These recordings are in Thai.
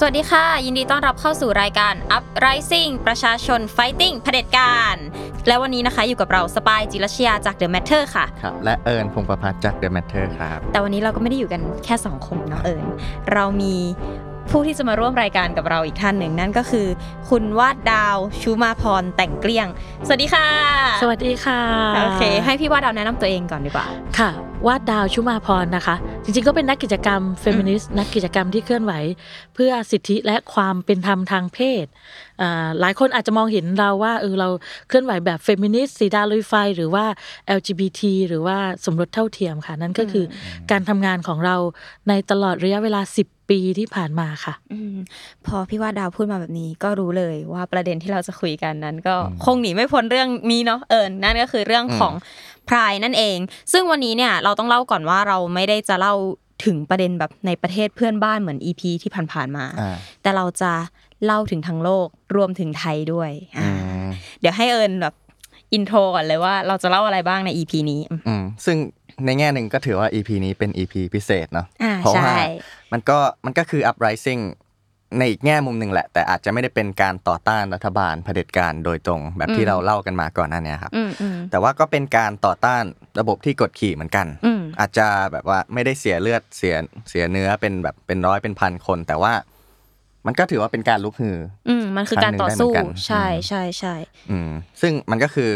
สวัสดีค่ะ ยินดีต้อนรับเข้าสู่รายการ Uprising ประชาชน Fighting เผด็จการ และวันนี้นะคะอยู่กับเราสปายจิรชยาจาก The Matter ค่ะ ครับ และเอิญพงประพัฒน์จาก The Matter ครับ แต่วันนี้เราก็ไม่ได้อยู่กันแค่2คนเนาะเอิญเรามี ผู้ที่จะมาร่วมรายการกับเราอีกท่านหนึ่งนั่นก็คือ คุณวาดดาวชูมาพรแต่งเกลี้ยง สวัสดีค่ะ สวัสดีค่ะโอเค ให้พี่วาดดาวแนะนำตัวเองก่อนดีกว่าค่ะวาดดาวชุมาพรนะคะ จริงๆก็เป็นนักกิจกรรมเฟมินิสต์นักกิจกรรมที่เคลื่อนไหว เพื่อสิทธิและความเป็นธรรมทางเพศอ่าหลายคนอาจจะมองเห็นเราว่าเออเราเคลื่อนไหวแบบเฟมินิสต์สีดาลุยไฟ หรือว่า LGBT หรือว่าสมรสเท่าเทียมค่ะ นั่นก็คืออการทำงานของเราในตลอดระยะเวลา 10 ปีที่ผ่านมาค่ะอืมพอพี่ว่าดาวพูดมาแบบนี้ก็รู้เลยว่าประเด็นที่เราจะคุยกันนั้น ก็คงหนีไม่พ้นเรื่องนี้เนาะเอิญนั่นก็คือเรื่องของพรายนั่นเอง ซึ่งวันนี้เนี่ยเราต้องเล่าก่อนว่าเราไม่ได้จะเล่าถึงประเด็นแบบในประเทศเพื่อนบ้านเหมือน EP ที่ผ่านๆมาอ่าแต่เราจะเล่าถึงทั้งโลกรวมถึงไทยด้วยอือ่ามเดี๋ยวให้เอิญแบบอินโทรก่อนเลยว่าเราจะเล่าอะไรบ้างใน EP นี้อืมอืมซึ่ง ในแง่หนึ่งก็ถือว่า EP นี้เป็น EP พิเศษเนาะอ่าเพราะว่าใช่มันก็มันก็คือ uprising ในอีกแง่มุมหนึ่งแหละ แต่อาจจะไม่ได้เป็นการต่อต้านรัฐบาลเผด็จการโดยตรง แบบที่เราเล่ากันมาก่อนหน้านี้ครับอืมอืมแต่ว่าก็เป็นการต่อต้านระบบที่กดขี่เหมือนกันอืมอาจจะแบบว่าไม่ได้เสียเลือดเสียเสียเนื้อเป็นแบบเป็นร้อยเป็นพันคน แต่ว่า มันก็ถือว่าเป็นการลุกฮือ อืมมันคือการต่อสู้ครั้งหนึ่งได้เหมือนกันใช่ใช่ใช่อืมซึ่งมันก็คือ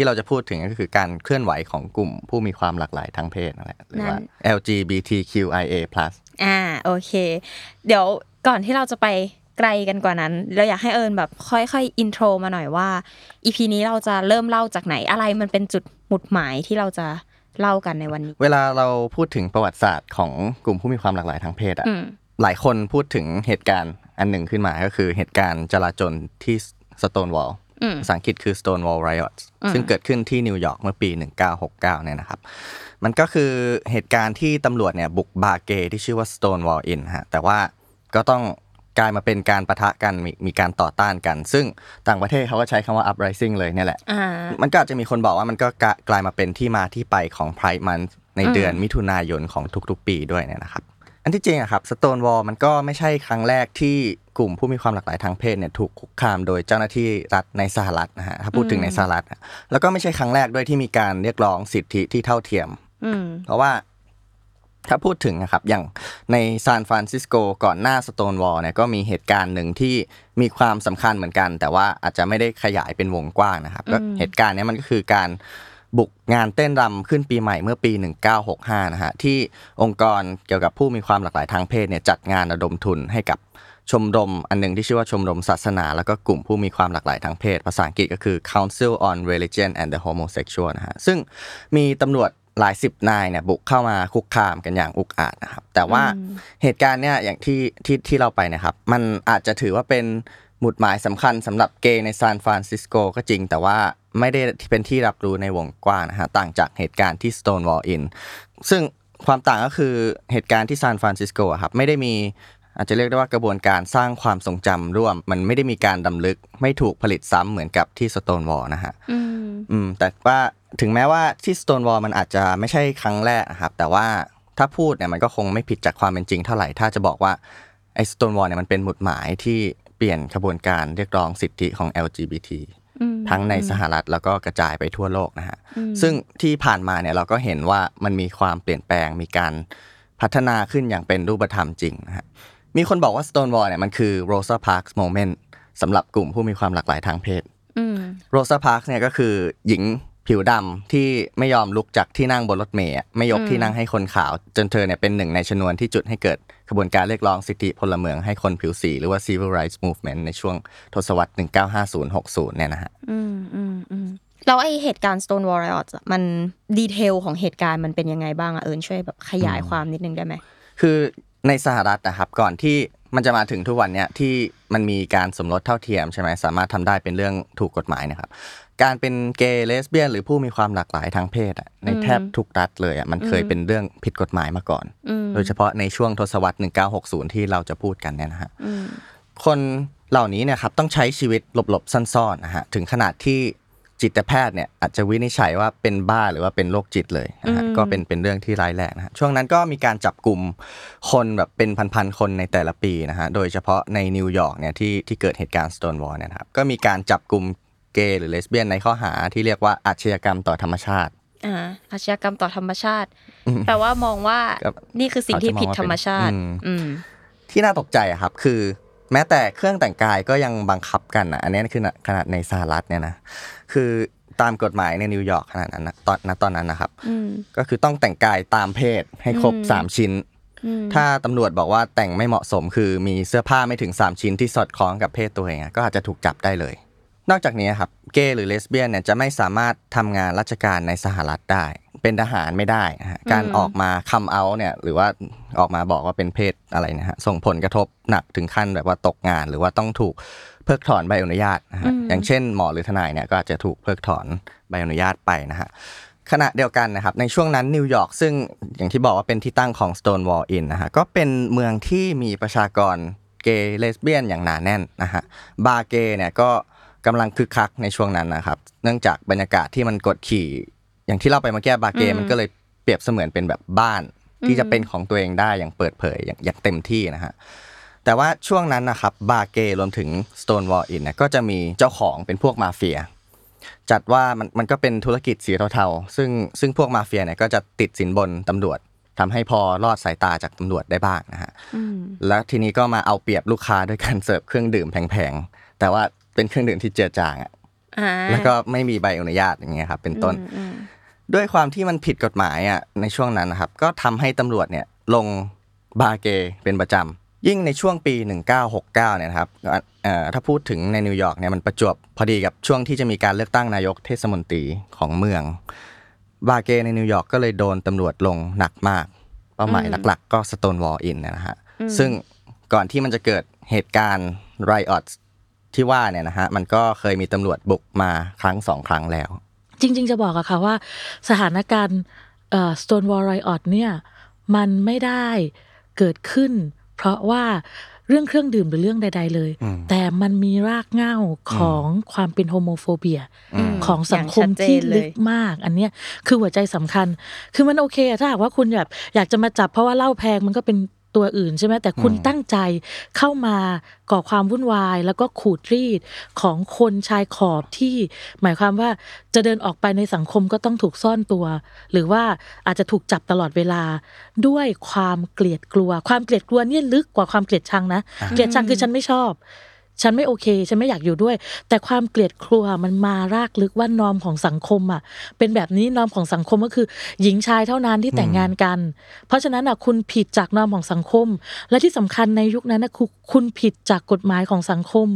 ที่เราจะพูดถึงก็คือการเคลื่อนไหวของกลุ่มผู้มีความหลากหลายทางเพศนั่นแหละหรือว่า LGBTQIA+ อ่าโอเค เดี๋ยวก่อนที่เราจะไปไกลกันกว่านั้น เราอยากให้เอิญแบบค่อยๆอินโทรมาหน่อยว่าอีพีนี้เราจะเริ่มเล่าจากไหนอะไรมันเป็นจุดหมุดหมายที่เราจะเล่ากันในวันนี้ เวลาเราพูดถึงประวัติศาสตร์ของกลุ่มผู้มีความหลากหลายทางเพศอะอืมหลายคนพูดถึงเหตุการณ์อันหนึ่งขึ้นมาก็คือเหตุการณ์จลาจลที่ Stonewall อืม ภาษาอังกฤษคือ Stonewall Riots ซึ่งเกิดขึ้นที่นิวยอร์กเมื่อปี 1969 เนี่ยนะครับ มันก็คือเหตุการณ์ที่ตำรวจเนี่ยบุกบาร์เกย์ที่ชื่อว่า Stonewall Inn ฮะ แต่ว่าก็ต้องกลายมาเป็นการปะทะกันมีมีการต่อต้านกัน ซึ่งต่างประเทศเขาก็ใช้คำว่า uprising เลยเนี่ยแหละอ่ามันก็อาจจะมีคนบอกว่ามันก็กลากลายมาเป็นที่มาที่ไปของ Pride Month ในเดือนมิถุนายนของทุกๆ ปีด้วยเนี่ยนะครับ อันที่จริงอะครับ Stonewall มันก็ไม่ใช่ครั้งแรกที่ กลุ่มผู้มีความหลากหลายทางเพศเนี่ยถูกคุกคามโดยเจ้าหน้าที่รัฐในสหรัฐนะฮะถ้าพูดถึงในสหรัฐอะแล้วก็ไม่ใช่ครั้งแรกด้วยที่มีการเรียกร้องสิทธิที่เท่าเทียมอืมเพราะว่าถ้าพูดถึงนะครับอย่างในซานฟรานซิสโกก่อนหน้าสโตนวอลเนี่ยก็มีเหตุการณ์หนึ่งที่มีความสำคัญเหมือนกัน แต่ว่าอาจจะไม่ได้ขยายเป็นวงกว้างนะครับก็เหตุการณ์เนี้ยมันก็คือการบุกงานเต้นรำขึ้นปีใหม่เมื่อปี 1965 นะฮะที่องค์กรเกี่ยวกับผู้มีความหลากหลายทางเพศเนี่ยจัดงานระดมทุนให้กับ ชมรมอันหนึ่งที่ชื่อว่าชมรมศาสนา แล้วก็กลุ่มผู้มีความหลากหลายทางเพศ ภาษาอังกฤษก็คือ Council on Religion and the Homosexual นะฮะซึ่งมีตำรวจหลายสิบนายเนี่ยบุกเข้ามาคุกคามกันอย่างอุกอาจนะครับ แต่ว่าเหตุการณ์เนี่ยอย่างที่ที่ที่เล่าไปเนี่ยนะครับ มันอาจจะถือว่าเป็นหมุดหมายสำคัญสำหรับเกย์ในซานฟรานซิสโกก็จริง แต่ว่าไม่ได้เป็นที่รับรู้ในวงกว้างนะฮะต่างจากเหตุการณ์ที่ Stonewall Inn ซึ่งความต่างก็คือเหตุการณ์ที่ซานฟรานซิสโกอะครับไม่ได้มี อาจจะเรียกได้ว่ากระบวนการสร้างความทรงจำร่วม มันไม่ได้มีการรำลึก ไม่ถูกผลิตซ้ำเหมือนกับที่ Stonewall นะฮะอืมอืมแต่ว่าถึงแม้ว่าที่ Stonewall มันอาจจะไม่ใช่ครั้งแรกนะครับ แต่ว่าถ้าพูดเนี่ยมันก็คงไม่ผิดจากความเป็นจริงเท่าไหร่ ถ้าจะบอกว่าไอ้ Stonewall เนี่ยมันเป็นหมุดหมายที่เปลี่ยนขบวนการเรียกร้องสิทธิของ LGBT อืมทั้งในสหรัฐแล้วก็กระจายไปทั่วโลกนะฮะ ซึ่งที่ผ่านมาเนี่ยเราก็เห็นว่ามันมีความเปลี่ยนแปลงมีการพัฒนาขึ้นอย่างเป็นรูปธรรมจริงนะฮะ มีคนบอกว่า Stonewall เนี่ยมันคือ Rosa Parks moment สำหรับกลุ่มผู้มีความหลากหลายทางเพศอืมโรซาพาร์คเนี่ยก็คือหญิงผิวดำที่ไม่ยอมลุกจากที่นั่งบนรถเมล์อะไม่ยกที่นั่งให้คนขาว จนเธอเนี่ยเป็นหนึ่งในชนวนที่จุดให้เกิดขบวนการเรียกร้องสิทธิพลเมืองให้คนผิวสี หรือว่า Civil Rights Movement ในช่วงทศวรรษ 1950-60 เนี่ยนะฮะอืมอืมอืมแล้วไอเหตุการณ์ Stonewall Riots อะมันดีเทลของเหตุการณ์มันเป็นยังไงบ้างอะเอิญช่วยแบบขยายความนิดนึงได้ไหมคือ ในสหรัฐนะครับก่อนที่มันจะมาถึงทุกวันเนี่ยที่มันมีการสมรสเท่าเทียมใช่ไหมสามารถทำได้เป็นเรื่องถูกกฎหมายนะครับ การเป็นเกย์เลสเบี้ยนหรือผู้มีความหลากหลายทางเพศอะในแทบทุกรัฐเลยอะมันเคยเป็นเรื่องผิดกฎหมายมาก่อนอืมโดยเฉพาะในช่วงทศวรรษ 1960 ที่เราจะพูดกันเนี่ยนะฮะอืมคนเหล่านี้เนี่ยครับต้องใช้ชีวิตหลบๆซ่อนๆนะฮะถึงขนาดที่ จิตแพทย์เนี่ยอาจจะวินิจฉัยว่าเป็นบ้าหรือว่าเป็นโรคจิตเลยนะฮะอืมก็เป็นเป็นเรื่องที่ร้ายแรงนะฮะช่วงนั้นก็มีการจับกลุ่มคนแบบเป็นพันๆคนในแต่ละปีนะฮะโดยเฉพาะในนิวยอร์กเนี่ยที่ที่เกิดเหตุการณ์ Stonewall เนี่ยนะครับก็มีการจับกลุ่มเกย์หรือเลสเบี้ยนในข้อหาที่เรียกว่าอาชญากรรมต่อธรรมชาติอ่าอาชญากรรมต่อธรรมชาติอืมแปลว่ามองว่าครับนี่คือสิ่งที่ผิดธรรมชาติอืมอืมที่น่าตกใจอะครับคือ แม้แต่เครื่องแต่งกายก็ยังบังคับกันอะอันนี้คือขนาดในสหรัฐเนี่ยนะ คือตามกฎหมายในนิวยอร์กขนาดนั้นนะตอนณตอนนั้นนะครับอืมก็คือต้องแต่งกายตามเพศให้ครบอืม3ชิ้นอืมถ้าตำรวจบอกว่าแต่งไม่เหมาะสมคือมีเสื้อผ้าไม่ถึง 3 ชิ้นที่สอดคล้องกับเพศตัวเองอะก็อาจจะถูกจับได้เลย นอกจากนี้ครับเกย์หรือเลสเบี้ยนเนี่ยจะไม่สามารถทำงานราชการในสหรัฐได้ เป็นทหารไม่ได้นะฮะการออกมาคัมเอาเนี่ยหรือว่าออกมาบอกว่าเป็นเพศอะไรนะฮะส่งผลกระทบหนักถึงขั้นแบบว่าตกงานหรือว่าต้องถูก เพิกถอนใบอนุญาตนะฮะอย่างเช่นหมอหรือทนายเนี่ยก็อาจจะถูกเพิกถอนใบอนุญาตไปนะฮะขณะเดียวกันนะครับในช่วงนั้นนิวยอร์กซึ่งอย่างที่บอกว่าเป็นที่ตั้งของ Stonewall Inn นะฮะก็เป็นเมืองที่มีประชากรเกย์เลสเบี้ยนอย่างหนาแน่นนะฮะบาร์เกย์เนี่ยก็กำลังคึกคักในช่วงนั้นนะครับเนื่องจากบรรยากาศที่มันกดขี่ อย่างที่เล่าไปเมื่อกี้บาร์เกย์มันก็เลยเปรียบเสมือนเป็นแบบบ้านที่จะเป็นของตัวเองได้อย่างเปิดเผยอย่างอย่างเต็มที่นะฮะ แต่ว่าช่วงนั้นนะครับบาร์เกย์รวมถึง Stonewall Inn เนี่ยก็จะมีเจ้าของเป็นพวกมาเฟีย จัดว่ามันมันก็เป็นธุรกิจสีเทาๆซึ่งซึ่งพวกมาเฟียเนี่ยก็จะติดสินบนตำรวจทำให้พอรอดสายตาจากตำรวจได้บ้างนะฮะอืมแล้วทีนี้ก็มาเอาเปรียบลูกค้าด้วยการเสิร์ฟเครื่องดื่มแพงๆแต่ว่าเป็นเครื่องดื่มที่เจือจางอะอ่าแล้วก็ไม่มีใบอนุญาตอย่างเงี้ยครับเป็นต้นอืมอืมด้วยความที่มันผิดกฎหมายอะในช่วงนั้นนะครับ ก็ทำให้ตำรวจเนี่ยลงบาร์เกย์เป็นประจำ ยิ่งในช่วงปี 1969 เนี่ยนะครับเอ่อถ้าพูดถึงในนิวยอร์กเนี่ยมันประจวบพอดีกับช่วงที่จะมีการเลือกตั้งนายกเทศมนตรีของเมือง บาร์เกย์ในนิวยอร์กก็เลยโดนตำรวจลงหนักมาก เป้าหมายหลัก ๆ ก็ Stonewall Inn นะฮะ ซึ่งก่อนที่มันจะเกิดเหตุการณ์ riot ที่ว่าเนี่ยนะฮะ มันก็เคยมีตำรวจบุกมาครั้งสองครั้งแล้ว จริง ๆ จะบอกอะค่ะว่าสถานการณ์เอ่อ Stonewall Riot เนี่ยมันไม่ได้เกิดขึ้น เพราะว่าเรื่องเครื่องดื่มหรือเรื่องใด ๆ เลยอืมแต่มันมีรากเหง้าของความเป็นโฮโมโฟเบียอืมของสังคมอย่างชัดเจที่นเลยลึกมาก อันเนี้ยคือหัวใจสำคัญ คือมันโอเคอะถ้าหากว่าคุณแบบอยากจะมาจับเพราะว่าเหล้าแพงมันก็เป็น ตัวอื่นใช่ไหมแต่คุณอืมตั้งใจเข้ามาก่อความวุ่นวาย แล้วก็ขูดรีดของคนชายขอบที่ หมายความว่าจะเดินออกไปในสังคมก็ต้องถูกซ่อนตัว หรือว่าอาจจะถูกจับตลอดเวลาด้วยความเกลียดกลัว ความเกลียดกลัวเนี่ยลึกกว่าความเกลียดชังนะ เกลียดชังคือฉันไม่ชอบ ฉันไม่โอเค ฉันไม่อยากอยู่ด้วย แต่ความเกลียดกลัวมันมารากลึกว่านอมของสังคมอะ เป็นแบบนี้นอมของสังคมก็คือ หญิงชายเท่านั้นที่แต่งงานกัน เพราะฉะนั้นอะคุณผิดจากนอมของสังคม และที่สำคัญในยุคนั้นนะคือคุณผิดจากกฎหมายของสังคม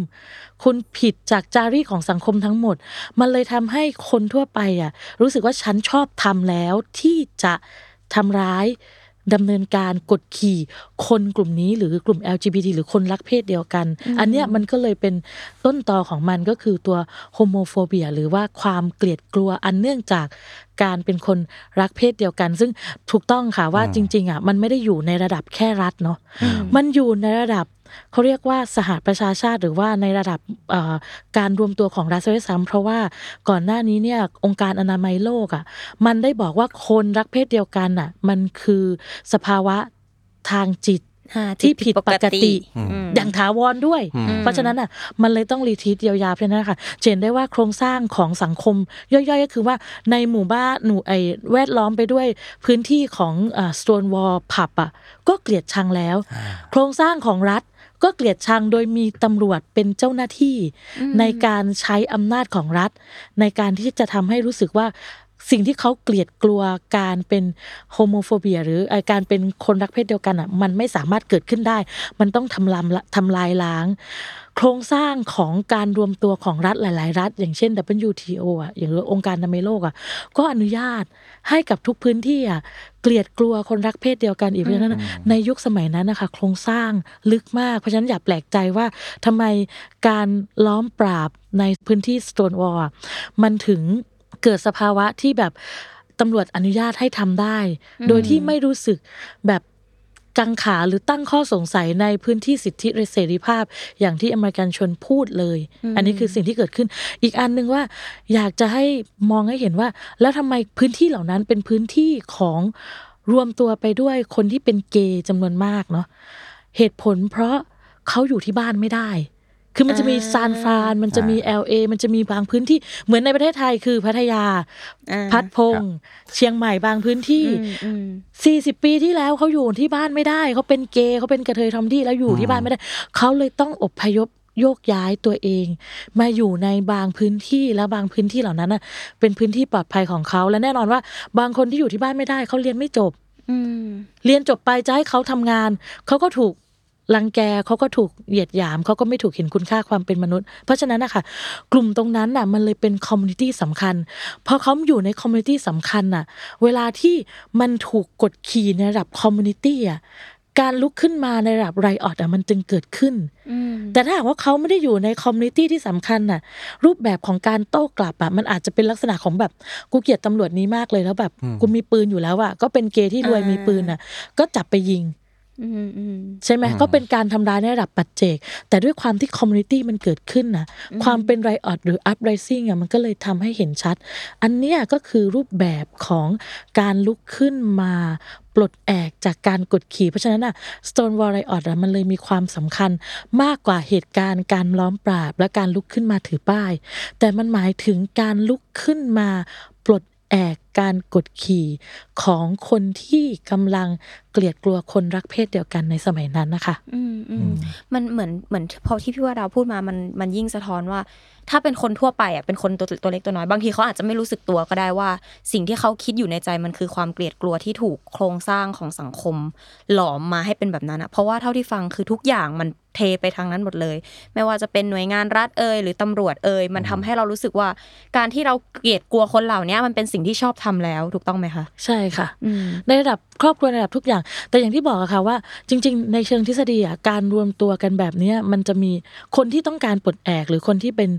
คุณผิดจากจารีตของสังคมทั้งหมด มันเลยทำให้คนทั่วไปอะ รู้สึกว่าฉันชอบทำแล้วที่จะทำร้าย ดำเนินการกดขี่คนกลุ่มนี้หรือกลุ่ม LGBT หรือคนรักเพศเดียวกัน อันเนี้ยมันก็เลยเป็นต้นตอของมันก็คือตัวโฮโมโฟเบียหรือว่าความเกลียดกลัวอันเนื่องจากการเป็นคนรักเพศเดียวกัน ซึ่งถูกต้องค่ะว่าจริง ๆอะมันไม่ได้อยู่ในระดับแค่รัฐเนาะมันอยู่ในระดับ เขาเรียกว่าสหประชาชาติหรือว่าในระดับเอ่อการรวมตัวของรัฐด้วยซ้ำเพราะว่าก่อนหน้านี้เนี่ยองค์การอนามัยโลกอะมันได้บอกว่าคนรักเพศเดียวกันอะมันคือสภาวะทางจิตอ่าที่ผิดปกติอืมอย่างถาวรด้วยอืมเพราะฉะนั้นอะมันเลยต้องรีทีทเยียวยาเพราะฉะนั้นค่ะจะเห็นได้ว่าโครงสร้างของสังคม ย่อยๆ ก็คือว่าในหมู่บ้านหนูไอแวดล้อมไปด้วยพื้นที่ของ Stonewall ผับอะก็เกลียดชังแล้ว โครงสร้างของรัฐ ก็เกลียดชังโดยมีตำรวจเป็นเจ้าหน้าที่ ในการใช้อำนาจของรัฐ ในการที่จะทำให้รู้สึกว่าสิ่งที่เขาเกลียดกลัวการเป็น homophobia หรือเอ่อการเป็นคนรักเพศเดียวกันอะมันไม่สามารถเกิดขึ้นได้ มันต้องทำลายละทำลายล้าง โครงสร้างของการรวมตัวของรัฐหลาย ๆ รัฐ อย่างเช่น WTO อะอย่างองค์การอนามัยโลกอะก็อนุญาตให้กับทุกพื้นที่อะเกลียดกลัวคนรักเพศเดียวกันอีกเพราะฉะนั้นในยุคสมัยนั้นนะคะโครงสร้างลึกมาก เพราะฉะนั้นอย่าแปลกใจว่าทำไมการล้อมปราบในพื้นที่สโตนวอลมันถึงเกิดสภาวะที่แบบตำรวจอนุญาตให้ทำได้ โดยที่ไม่รู้สึกแบบ กังขาหรือตั้งข้อสงสัยในพื้นที่สิทธิเสรีภาพ อย่างที่อเมริกันชนพูดเลย อันนี้คือสิ่งที่เกิดขึ้น อีกอันหนึ่งว่า อยากจะให้มองให้เห็นว่า แล้วทำไมพื้นที่เหล่านั้นเป็นพื้นที่ของรวมตัวไปด้วยคนที่เป็นเกย์จำนวนมากเนาะเหตุผลเพราะเขาอยู่ที่บ้านไม่ได้ คือมันจะมีอ่าซานฟรานมันจะมี LA มันจะมีบางพื้นที่เหมือนในประเทศไทยคือพัทยาอ่าพัดพงษ์เชียงใหม่บางพื้นที่อืมอืมสี่สิบปีที่แล้วเขาอยู่ที่บ้านไม่ได้เขาเป็นเกย์เขาเป็นกระเทยทอมดี้แล้วอยู่ที่บ้านไม่ได้เขาเลยต้องอพยพโยกย้ายตัวเอง มาอยู่ในบางพื้นที่แล้วบางพื้นที่เหล่านั้นน่ะเป็นพื้นที่ปลอดภัยของเขาและแน่นอนว่า บางคนที่อยู่ที่บ้านไม่ได้เขาเรียนไม่จบอืมเรียนจบไปจะให้เขาทำงานเขาก็ถูก รังแกเขาก็ถูกเหยียดหยามเขาก็ไม่ถูกเห็นคุณค่าความเป็นมนุษย์ เพราะฉะนั้นนะคะกลุ่มตรงนั้นน่ะมันเลยเป็น community สำคัญพอเขาอยู่ใน community สำคัญน่ะเวลาที่มันถูกกดขี่ในระดับ community อะการลุกขึ้นมาในระดับ riot อะมันจึงเกิดขึ้นอืมแต่ถ้าหากว่าเขาไม่ได้อยู่ใน community ที่สำคัญน่ะ รูปแบบของการโต้กลับอะมันอาจจะเป็นลักษณะของแบบกูเกลียดตำรวจนี้มากเลยแล้วแบบกูมีปืนอยู่แล้วอะก็เป็นเกย์ที่รวยอ่ามีมีปืนอะ ก็จับไปยิงอืมอืม ใช่ไหมก็เป็นการทำร้ายในระดับปัจเจก แต่ด้วยความที่ community มันเกิดขึ้นนะความเป็น riot หรือ uprising อะมันก็เลยทำให้เห็นชัด อันเนี้ยก็คือรูปแบบของการลุกขึ้นมาปลดแอกจากการกดขี่ เพราะฉะนั้นอะ Stonewall Riot อะมันเลยมีความสำคัญมากกว่าเหตุการณ์การล้อมปราบและการลุกขึ้นมาถือป้าย แต่มันหมายถึงการลุกขึ้นมาปลดแอกการกดขี่ของคนที่กำลัง เกลียดกลัวคนรักเพศเดียวกันในสมัยนั้นนะคะอืมอืมมันเหมือนเหมือนพอที่พี่ว่าดาวพูดมามันมันยิ่งสะท้อนว่า ถ้าเป็นคนทั่วไปอะเป็นคนตัวตัวเล็กตัวน้อยบางทีเขาอาจจะไม่รู้สึกตัวก็ได้ว่า สิ่งที่เขาคิดอยู่ในใจมันคือความเกลียดกลัวที่ถูกโครงสร้างของสังคม หลอมมาให้เป็นแบบนั้นอะเพราะว่าเท่าที่ฟังคือทุกอย่างมันเทไปทางนั้นหมดเลย ไม่ว่าจะเป็นหน่วยงานรัฐเอ่ยหรือตำรวจเอ่ยมันทำให้เรารู้สึกว่า การที่เราเกลียดกลัวคนเหล่านี้มันเป็นสิ่งที่ชอบทำแล้วถูกต้องไหมคะ ใช่ค่ะอืมในระดับครอบครัวในระดับทุกอย่างแต่อย่างที่บอกอะค่ะว่าจริง ๆ ในเชิงทฤษฎีอะการรวมตัวกันแบบเนี้ยมันจะมีคนที่ต้องการปลดแอกหรือคนที่เป็น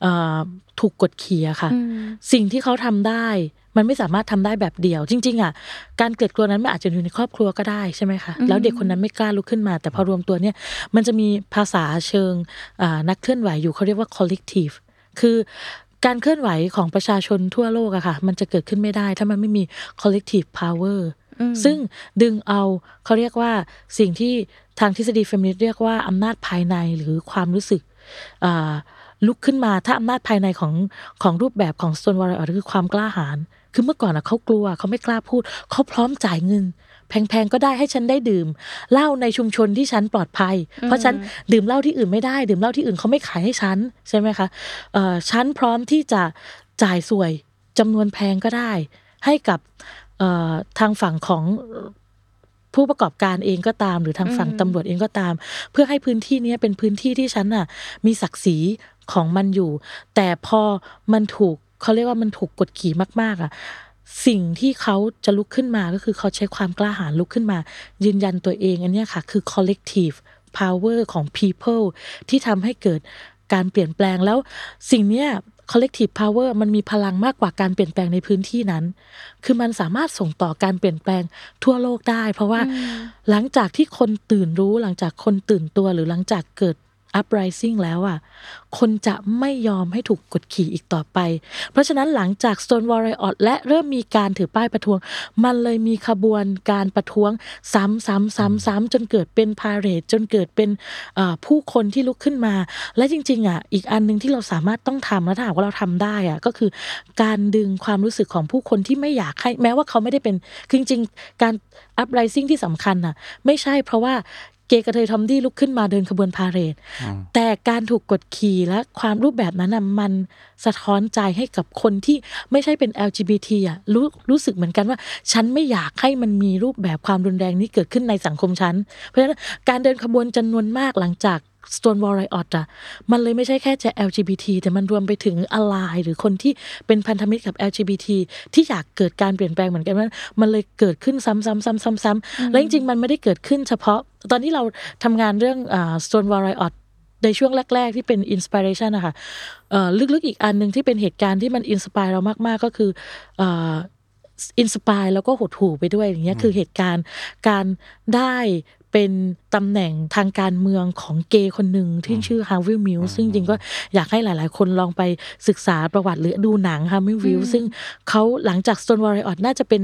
เอ่อถูกกดขี่อะค่ะอืมสิ่งที่เขาทำได้มันไม่สามารถทำได้แบบเดียว จริง ๆอะการเกลียดกลัวนั้นมันอาจจะอยู่ในครอบครัวก็ได้ใช่ไหมคะแล้วเด็กคนนั้นไม่กล้าลุกขึ้นมา แต่พอรวมตัวเนี่ยมันจะมีภาษาเชิงอ่านักเคลื่อนไหวอยู่เขาเรียกว่า collective คือการเคลื่อนไหวของประชาชนทั่วโลกอะค่ะ มันจะเกิดขึ้นไม่ได้ ถ้ามันไม่มี collective power ซึ่งดึงเอาเขาเรียกว่าสิ่งที่ทางทฤษฎีเฟมินิสต์เรียกว่าอำนาจภายในหรือความรู้สึกลุกขึ้นมาถ้าอำนาจภายในของของรูปแบบของ Stonewall Riot คือความกล้าหาญคือเมื่อก่อนอะเขากลัวเขาไม่กล้าพูด เขาพร้อมจ่ายเงิน แพงๆก็ได้ให้ฉันได้ดื่มเหล้าในชุมชนที่ฉันปลอดภัย เพราะฉันดื่มเหล้าที่อื่นไม่ได้ ดื่มเหล้าที่อื่นเขาไม่ขายให้ฉันใช่ไหมคะฉันพร้อมที่จะจ่ายสวยจำนวนแพงก็ได้ ให้กับ ทางฝั่งของผู้ประกอบการเองก็ตาม หรือทางฝั่งตำรวจเองก็ตาม เพื่อให้พื้นที่เนี้ยเป็นพื้นที่ที่ฉันน่ะ มีศักดิ์ศรีของมันอยู่ แต่พอมันถูกเขาเรียกว่ามันถูกกดขี่มาก ๆ อะ สิ่งที่เขาจะลุกขึ้นมาก็คือเขาใช้ความกล้าหาญลุกขึ้นมา ยืนยันตัวเองอันเนี้ยค่ะ คือ collective power ของ people ที่ทำให้เกิดการเปลี่ยนแปลงแล้วสิ่งเนี้ย collective power มันมีพลังมากกว่าการเปลี่ยนแปลงในพื้นที่นั้น คือมันสามารถส่งต่อการเปลี่ยนแปลงทั่วโลกได้ เพราะว่าหลังจากที่คนตื่นรู้หลังจากคนตื่นตัวหรือหลังจากเกิด uprising แล้วอะ คนจะไม่ยอมให้ถูกกดขี่อีกต่อไป เพราะฉะนั้นหลังจาก Stonewall Riot และเริ่มมีการถือป้ายประท้วง มันเลยมีขบวนการประท้วงซ้ำซ้ำซ้ำซ้ำจนเกิดเป็นพาเรดจนเกิดเป็นผู้คนที่ลุกขึ้นมา และจริงๆอะอีกอันหนึ่งที่เราสามารถต้องทำและถ้าหากว่าเราทำได้อะก็คือการดึงความรู้สึกของผู้คนที่ไม่อยากให้แม้ว่าเขาไม่ได้เป็นจริงๆการ uprising ที่สำคัญอะไม่ใช่เพราะว่า เกย์กระเทยทอมดี้ลุกขึ้นมาเดินขบวนพาเหรดแต่การถูกกดขี่และความรูปแบบนั้นน่ะมันสะท้อนใจให้กับคนที่ไม่ใช่เป็น LGBT อะรู้รู้สึกเหมือนกันว่า ฉันไม่อยากให้มันมีรูปแบบความรุนแรงนี้เกิดขึ้นในสังคมฉัน เพราะฉะนั้นการเดินขบวนจำนวนมากหลังจาก Stonewall Riot อะมันเลยไม่ใช่แค่จะ LGBT แต่มันรวมไปถึงอะไรหรือคนที่เป็นพันธมิตรกับ LGBT ที่อยากเกิดการเปลี่ยนแปลงเหมือนกันว่ามันเลยเกิดขึ้นซ้ำๆๆๆๆแล้วจริงๆ มันไม่ได้เกิดขึ้นเฉพาะ ตอนที่เราทำงานเรื่องอ่า Stonewall Riot ในช่วงแรก ๆ ที่เป็น inspiration นะคะเอ่อลึกๆอีกอันหนึ่งที่เป็นเหตุการณ์ที่มัน inspire เรามากๆก็คือเอ่อ inspire แล้วก็หดหู่ไปด้วยอย่างเงี้ยคือเหตุการณ์การได้ เป็นตำแหน่งทางการเมืองของเกย์คนหนึ่งที่ชื่อ Harvey Milk ซึ่งจริงๆก็อยากให้หลายๆ คนลองไปศึกษาประวัติหรือดูหนัง Harvey Milk ซึ่งเขาหลังจาก Stonewall Riot น่าจะเป็น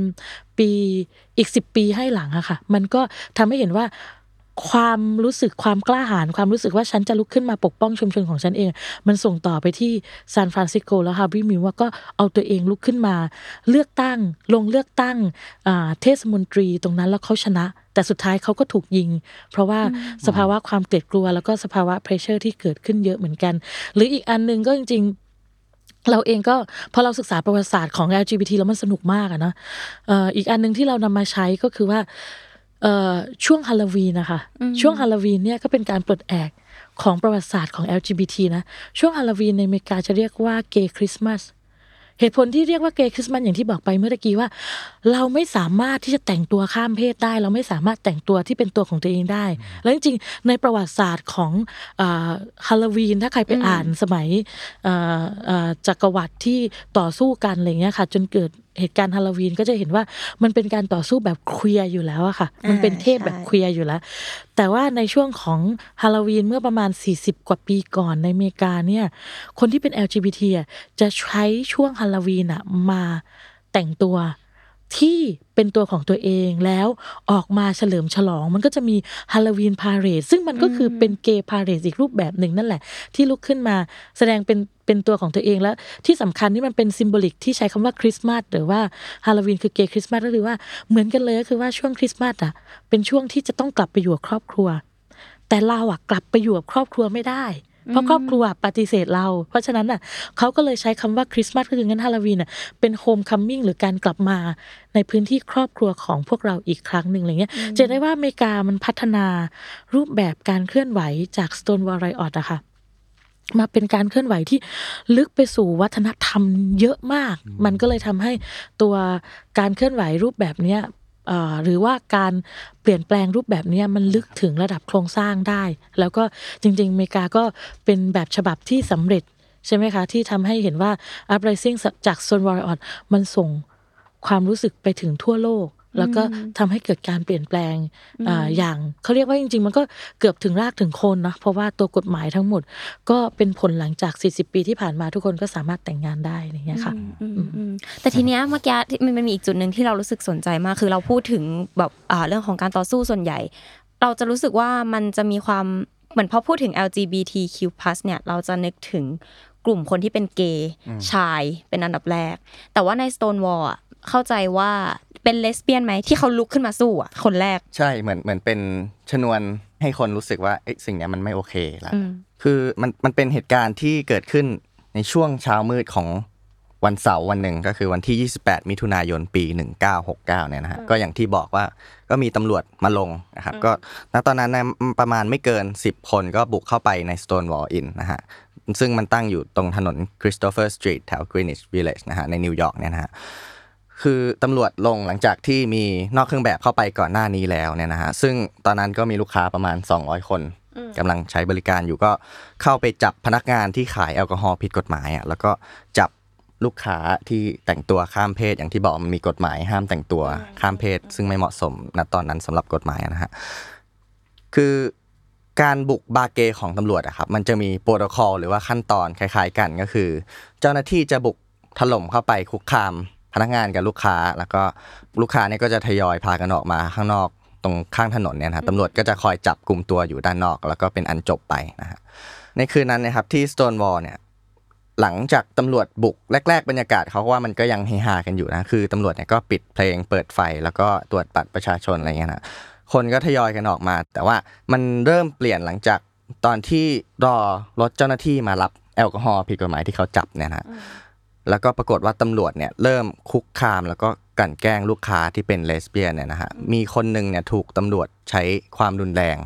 ปีอีกสิบปีให้หลังอะค่ะ มันก็ทำให้เห็นว่า ความรู้สึกความกล้าหาญความรู้สึกว่าฉันจะลุกขึ้นมาปกป้องชุมชนของฉันเอง มันส่งต่อไปที่ซานฟรานซิสโกแล้ว Harvey Milk ว่าก็เอาตัวเองลุกขึ้นมา เลือกตั้ง ลงเลือกตั้งอ่าเทศมนตรีตรงนั้นแล้วเขาชนะ แต่สุดท้ายเขาก็ถูกยิง เพราะว่าสภาวะความเกลียดกลัว แล้วก็สภาวะ pressure ที่เกิดขึ้นเยอะเหมือนกัน หรืออีกอันหนึ่งก็จริงๆเราเองก็พอเราศึกษาประวัติศาสตร์ของ LGBT แล้วมันสนุกมากอะเนาะเอ่ออีกอันหนึ่งที่เรานำมาใช้ก็คือว่า เอ่อช่วงฮาโลวีนนะคะ ช่วงฮาโลวีนเนี่ยก็เป็นการปลดแอกของประวัติศาสตร์ของ LGBT นะ ช่วงฮาโลวีนในอเมริกาจะเรียกว่าเกย์คริสต์มาสเหตุผลที่เรียกว่าเกย์คริสต์มาสอย่างที่บอกไปเมื่อตะกี้ว่า เราไม่สามารถที่จะแต่งตัวข้ามเพศได้ เราไม่สามารถแต่งตัวที่เป็นตัวของตัวเองได้ แล้วจริงๆในประวัติศาสตร์ของฮาโลวีนถ้าใครไปอ่านสมัยเอ่อเอ่อจักรวรรดิที่ต่อสู้กันอะไรเงี้ยค่ะ จนเกิด เหตุการณ์ฮาโลวีนก็จะเห็นว่ามันเป็นการต่อสู้แบบเคลียร์อยู่แล้วอะค่ะ มันเป็นเทพแบบใช่เคลียร์อยู่แล้ว แต่ว่าในช่วงของฮาโลวีนเมื่อประมาณ 40 กว่าปีก่อนในอเมริกาเนี่ย คนที่เป็น LGBT อะจะใช้ช่วงฮาโลวีนอะมาแต่งตัว ที่เป็นตัวของตัวเองแล้วออกมาเฉลิมฉลอง มันก็จะมีฮาโลวีนพาเรดซึ่งมันก็คือเป็นเกย์พาเรดอีกรูปแบบหนึ่งนั่นแหละ ที่ลุกขึ้นมาแสดงเป็นเป็นตัวของตัวเองแล้ว ที่สำคัญที่มันเป็น symbolic ที่ใช้คำว่าคริสต์มาสหรือว่าฮาโลวีนคือ gay Christmas ก็คือว่าเหมือนกันเลยก็คือว่าช่วงคริสต์มาสอะเป็นช่วงที่จะต้องกลับไปอยู่กับครอบครัว แต่เราอะกลับไปอยู่กับครอบครัวไม่ได้ เพราะครอบครัวปฏิเสธเรา เพราะฉะนั้นอะเขาก็เลยใช้คำว่าคริสต์มาสก็คืองั้นฮาโลวีนอะเป็น homecoming หรือการกลับมาในพื้นที่ครอบครัวของพวกเราอีกครั้งหนึ่งอะไรเงี้ยจะได้ว่าอเมริกามันพัฒนารูปแบบการเคลื่อนไหวจาก Stonewall Riot อะค่ะมาเป็นการเคลื่อนไหวที่ลึกไปสู่วัฒนธรรมเยอะมาก มันก็เลยทำให้ตัวการเคลื่อนไหวรูปแบบเนี้ยเอ่อ หรือว่าการเปลี่ยนแปลงรูปแบบนี้มันลึกถึงระดับโครงสร้างได้ แล้วก็จริง ๆ อเมริกาก็เป็นแบบฉบับที่สำเร็จใช่ไหมคะ ที่ทำให้เห็นว่า uprising จากโซนวอร์ออมันส่งความรู้สึกไปถึงทั่วโลก แล้วก็ทำให้เกิดการเปลี่ยนแปลงอ่าอย่างเขาเรียกว่าจริง ๆ มันก็เกือบถึงรากถึงโคนนะเพราะว่าตัวกฎหมายทั้งหมด ก็เป็นผลหลังจาก 40 ปีที่ผ่านมาทุกคนก็สามารถแต่งงานได้อย่างเงี้ยค่ะอืมอืมแต่ทีเนี้ยเมื่อกี้ที่มันมันมีอีกจุดหนึ่งที่เรารู้สึกสนใจมากคือเราพูดถึงแบบอ่าเรื่องของการต่อสู้ส่วนใหญ่ เราจะรู้สึกว่ามันจะมีความเหมือนพอพูดถึง LGBTQ+ เนี่ยเราจะนึกถึงกลุ่มคนที่เป็นเกย์ชายเป็นอันดับแรก แต่ว่าใน Stonewall อะ เข้าใจว่าเป็นเลสเบี้ยนไหมที่เขาลุกขึ้นมาสู้อะคนแรก ใช่เหมือนเหมือนเป็นชนวนให้คนรู้สึกว่าเอ้ยสิ่งเนี้ยมันไม่โอเคละอืมคือมันมันเป็นเหตุการณ์ที่เกิดขึ้นในช่วงเช้ามืดของวันเสาร์วันหนึ่งก็คือวันที่ 28 มิถุนายนปี 1969 เนี่ยนะฮะก็อย่างที่บอกว่าก็มีตำรวจมาลงนะครับก็ณตอนนั้นนะประมาณไม่เกิน 10 คนก็บุกเข้าไปใน Stonewall Inn นะฮะซึ่งมันตั้งอยู่ตรงถนน Christopher Street แถว Greenwich Village นะฮะในนิวยอร์กเนี่ยนะฮะ คือตำรวจลงหลังจากที่มีนอกเครื่องแบบเข้าไปก่อนหน้านี้แล้วเนี่ยนะฮะซึ่งตอนนั้นก็มีลูกค้าประมาณ 200 คนกำลังใช้บริการอยู่ก็เข้าไปจับพนักงานที่ขายแอลกอฮอล์ผิดกฎหมายอะแล้วก็จับลูกค้าที่แต่งตัวข้ามเพศอย่างที่บอกมันมีกฎหมายห้ามแต่งตัวข้ามเพศ ซึ่งไม่เหมาะสมณตอนนั้นสำหรับกฎหมายนะฮะคือการบุกบาร์เกย์ของตำรวจอะครับมันจะมีโปรโตคอลหรือว่าขั้นตอนคล้าย ๆ กันก็คือ เจ้าหน้าที่จะบุกถล่มเข้าไปคุกคาม พนักงานกับลูกค้า แล้วก็ลูกค้าเนี่ยก็จะทยอยพากันออกมาข้างนอกตรงข้างถนนเนี่ยนะฮะตำรวจก็จะคอยจับกลุ่มตัวอยู่ด้านนอก แล้วก็เป็นอันจบไปนะฮะในคืนนั้นนะครับที่ Stonewall เนี่ยหลังจากตำรวจบุกแรก ๆ บรรยากาศเขาก็ว่ามันก็ยังเฮฮากันอยู่นะคือตำรวจเนี่ยก็ปิดเพลงเปิดไฟแล้วก็ตรวจบัตรประชาชนอะไรเงี้ยนะคนก็ทยอยกันออกมา แต่ว่ามันเริ่มเปลี่ยนหลังจากตอนที่รอรถเจ้าหน้าที่มารับแอลกอฮอล์ผิดกฎหมายที่เขาจับเนี่ยนะฮะ แล้วก็ปรากฏว่าตำรวจเนี่ยเริ่มคุกคามแล้วก็กลั่นแกล้งลูกค้าที่เป็นเลสเบี้ยนเนี่ยนะฮะมีคนหนึ่งเนี่ยถูกตำรวจใช้ความรุนแรง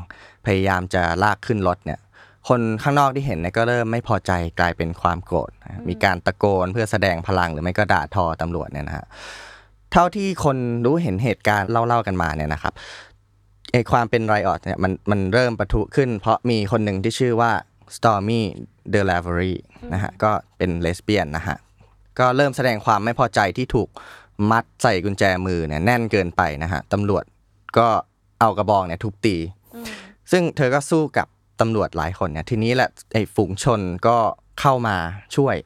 พยายามจะลากขึ้นรถเนี่ยคนข้างนอกที่เห็นเนี่ยก็เริ่มไม่พอใจกลายเป็นความโกรธนะฮะมีการตะโกนเพื่อแสดงพลังหรือไม่ก็ด่าทอตำรวจเนี่ยนะฮะเท่าที่คนรู้เห็นเหตุการณ์เล่าๆกันมาเนี่ยนะครับไอความเป็นไรออดเนี่ยมันมันเริ่มประทุขึ้น เพราะมีคนหนึ่งที่ชื่อว่า Stormy d e l a v e r y นะฮะก็เป็นเลสเบี้ยนนะฮะ ก็เริ่มแสดงความไม่พอใจที่ถูกมัดใส่กุญแจมือเนี่ยแน่นเกินไปนะฮะตำรวจก็เอากระบองเนี่ยทุบตี ซึ่งเธอก็สู้กับตำรวจหลายคนเนี่ยทีนี้แหละไอ้ฝูงชนก็เข้ามาช่วย